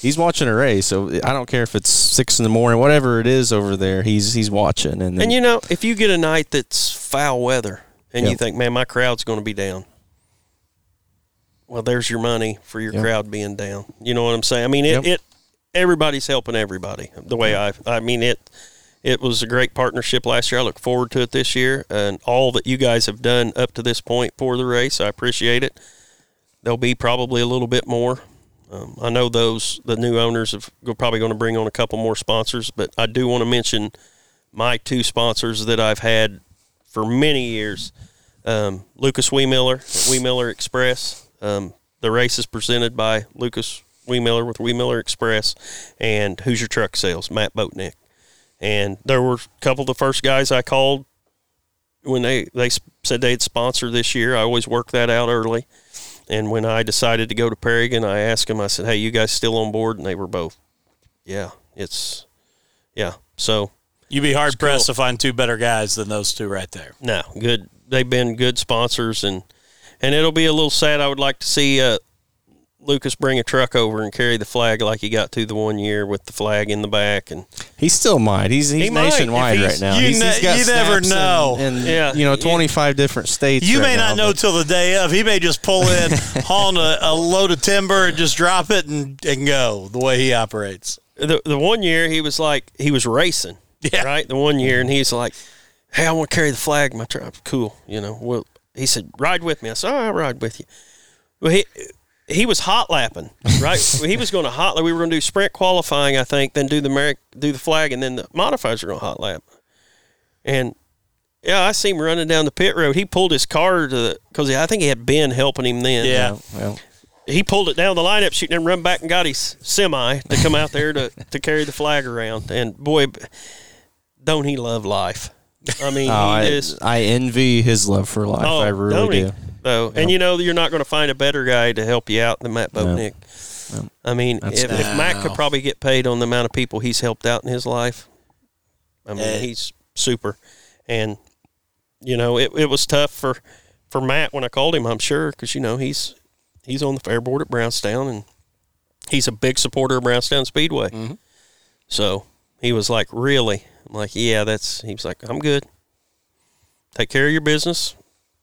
C: He's watching a race, so I don't care if it's six in the morning, whatever it is over there. He's he's watching, and, then,
D: And you know, if you get a night that's foul weather and you think, man, my crowd's going to be down, well, there's your money for your
C: Yep.
D: crowd being down. You know what I'm saying? I mean, it,
C: Yep.
D: it everybody's helping everybody. The way I, I mean it. It was a great partnership last year. I look forward to it this year, and all that you guys have done up to this point for the race, I appreciate it. There'll be probably a little bit more. Um, I know those the new owners have are probably going to bring on a couple more sponsors, but I do want to mention my two sponsors that I've had for many years. um, Lucas Weemiller at Weemiller Express. Um, the race is presented by Lucas Weemiller with Weemiller Express and Hoosier Truck Sales, Matt Boatnick. And there were a couple of the first guys I called when they, they said they'd sponsor this year. I always work that out early. And when I decided to go to Paragon, I asked them, I said, hey, you guys still on board? And they were both, yeah, it's, yeah. So
B: You'd be hard pressed
D: cool.
B: to find two better guys than those two right there.
D: No, good. They've been good sponsors, and and it'll be a little sad. I would like to see uh, Lucas bring a truck over and carry the flag like he got to the one year with the flag in the back, and
C: He still might. He's he's
D: He
C: nationwide
D: he's-
C: right now.
B: you
C: He's-
B: ne-
C: he's got
B: you never
C: snaps in-
B: know.
C: In,
D: Yeah.
C: you know, twenty five different states.
B: You
C: right
B: may
C: now,
B: not know
C: but-
B: till the day of. He may just pull in, (laughs) hauling a, a load of timber and just drop it and, and go the way he operates.
D: the the one year he was like he was racing,
B: Yeah.
D: right? The one year, and he's like, "Hey, I want to carry the flag my truck." Cool, you know. Well, he said, "Ride with me." I said, "All right, I'll ride with you." Well, he he was hot lapping, right? (laughs) he was going to hot. lap. We were going to do sprint qualifying, I think, then do the Merrick, do the flag, and then the modifiers are going to hot lap. And yeah, I see him running down the pit road. He pulled his car to the because I think he had Ben helping him then.
B: Yeah.
C: Well,
D: he pulled it down the lineup sheet and then run back and got his semi to come out there to, to carry the flag around. And boy, don't he love life? I mean,
C: oh, I,
D: he is.
C: I envy his love for life.
D: Oh,
C: I really
D: don't he?
C: Do.
D: Though, and you know you're not going to find a better guy to help you out than Matt Botnick.
C: No.
D: I mean,
C: That's-
D: if, if Matt could probably get paid on the amount of people he's helped out in his life, I mean, he's super. And you know, it, it was tough for for Matt when I called him. I'm sure because you know he's he's on the fair board at Brownstown and he's a big supporter of Brownstown Speedway.
B: Mhm.
D: So he was like, "Really?" I'm like, "Yeah, that's." He was like, "I'm good. Take care of your business.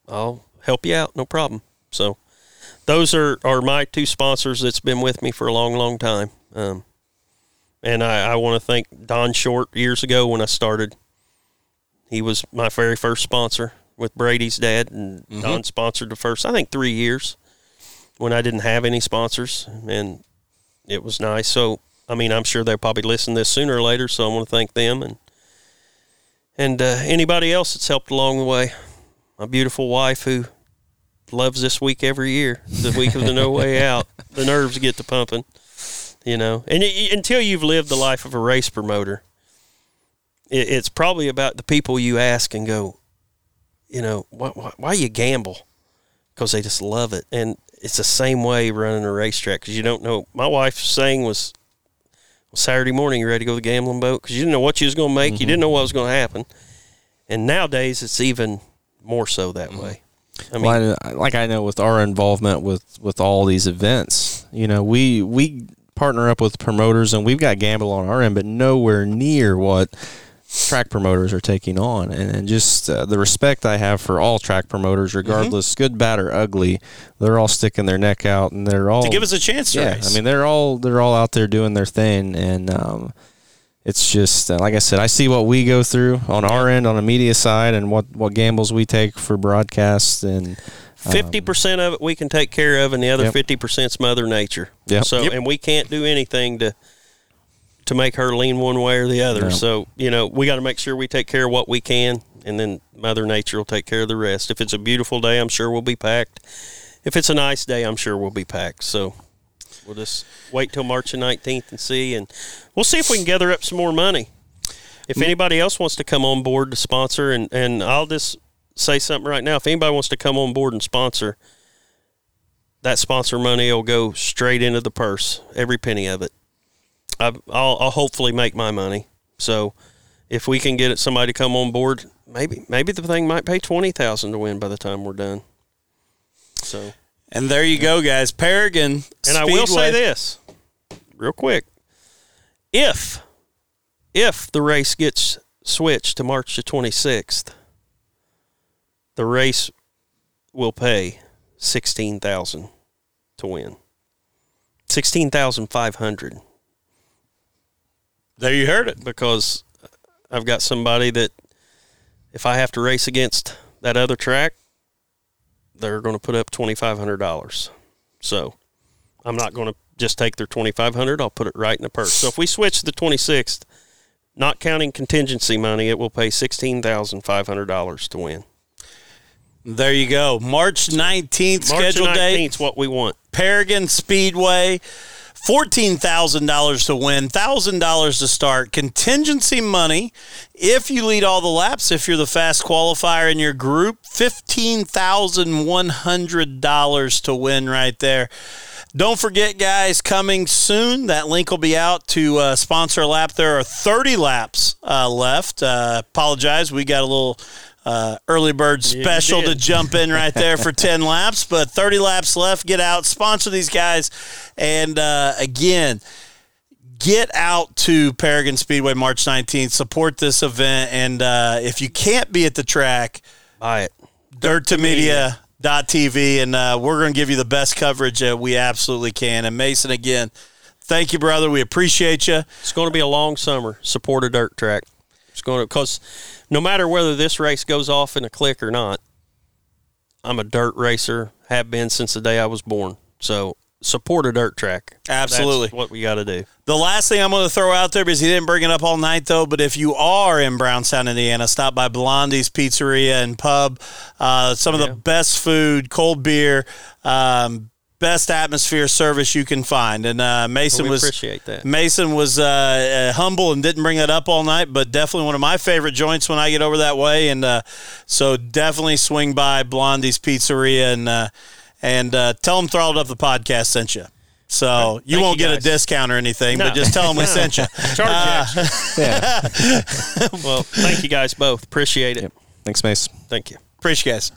D: I'll help you out, no problem." So those are, are my two sponsors that's been with me for a long, long time. Um, and I, I want to thank Don Short years ago when I started. He was my very first sponsor with Brady's dad, and Don sponsored the first, I think, three years when I didn't have any sponsors, and it was nice. So, I mean, I'm sure they'll probably listen to this sooner or later, so I want to thank them and and uh, anybody else that's helped along the way. My beautiful wife who loves this week every year, the week of the no way (laughs) out. The nerves get to pumping, you know. And y- until you've lived the life of a race promoter, it, it's probably about the people you ask and go, you know, why, why, why you gamble? Because they just love it, and it's the same way running a racetrack because you don't know. My wife's saying was Saturday morning, you ready to go to the gambling boat? Because you didn't know what you was going to make. You mm-hmm. didn't know what was going to happen. And nowadays, it's even more so that way. I mean,
C: well, I, like I know with our involvement with with all these events, you know, we we partner up with promoters and we've got gamble on our end, but nowhere near what track promoters are taking on, and, and just uh, the respect I have for all track promoters, regardless, good, bad, or ugly, they're all sticking their neck out, and they're all
B: To give us a chance
C: yeah.
B: race.
C: I mean, they're all they're all out there doing their thing, and um, it's just uh, like I said, I see what we go through on our end on the media side, and what what gambles we take for broadcasts, and
D: Fifty percent of it we can take care of, and the other
C: Yep.
D: fifty percent's Mother Nature.
C: Yep.
D: So,
B: Yep.
D: and we can't do anything to to make her lean one way or the other.
C: No.
D: So, you know, we got to make sure we take care of what we can, and then Mother Nature will take care of the rest. If it's a beautiful day, I'm sure we'll be packed. If it's a nice day, I'm sure we'll be packed. So, we'll just wait till March the 19th and see, and we'll see if we can gather up some more money. If mm. anybody else wants to come on board to sponsor, and, and I'll just say something right now. If anybody wants to come on board and sponsor, that sponsor money will go straight into the purse, every penny of it. I, I'll, I'll hopefully make my money. So, if we can get somebody to come on board, maybe maybe the thing might pay twenty thousand to win by the time we're done. So,
B: and there you go, guys. Paragon.
D: and I will say this, real quick: if if the race gets switched to March the twenty sixth, the race will pay sixteen thousand to win. Sixteen thousand five hundred
B: There you heard it.
D: because I've got somebody that if I have to race against that other track, they're going to put up twenty five hundred dollars. So I'm not going to just take their twenty five hundred. I'll put it right in the purse. So if we switch the twenty sixth, not counting contingency money, it will pay sixteen thousand five hundred dollars to win.
B: There you go. March 19th,
D: March
B: scheduled date.
D: 19th is what we want.
B: Paragon Speedway. $14,000 to win, $1,000 to start. Contingency money if you lead all the laps, if you're the fast qualifier in your group, $15,100 to win right there. Don't forget, guys, coming soon, that link will be out to uh, sponsor a lap. There are 30 laps uh, left. Uh, apologize, we got a little uh, early bird special to jump in right there for (laughs) 10 laps, but 30 laps left. Get out, sponsor these guys. And uh, again, get out to Paragon Speedway March 19th, support this event. And uh, if you can't be at the track,
D: Buy it.
B: dirt to media. Dot TV, and uh, we're going to give you the best coverage that we absolutely can. And Mason, again, thank you, brother. We appreciate you.
D: It's going to be a long summer. Support a dirt track. It's going to because no matter whether this race goes off in a click or not, I'm a dirt racer. Have been since the day I was born. So support a dirt track.
B: Absolutely.
D: That's what we got to do.
B: The last thing I'm going to throw out there because he didn't bring it up all night though, but if you are in Brownstown, Indiana, stop by Blondie's Pizzeria and Pub. Uh, some of the best food, cold beer, um, best atmosphere service you can find. And uh, Mason
D: We
B: was
D: appreciate that.
B: Mason was uh, uh, humble and didn't bring that up all night, but definitely one of my favorite joints when I get over that way. And uh, so definitely swing by Blondie's Pizzeria and uh, and uh, tell them throttled up the podcast sent you. So you
D: Thank
B: won't
D: you,
B: get a discount or anything,
D: No.
B: but just tell them we (laughs) sent you. (laughs)
D: Charge
B: Uh. (laughs)
C: Yeah.
D: Well, thank you guys both. Appreciate it.
C: Thanks, Mace.
D: Thank you.
B: Appreciate you guys.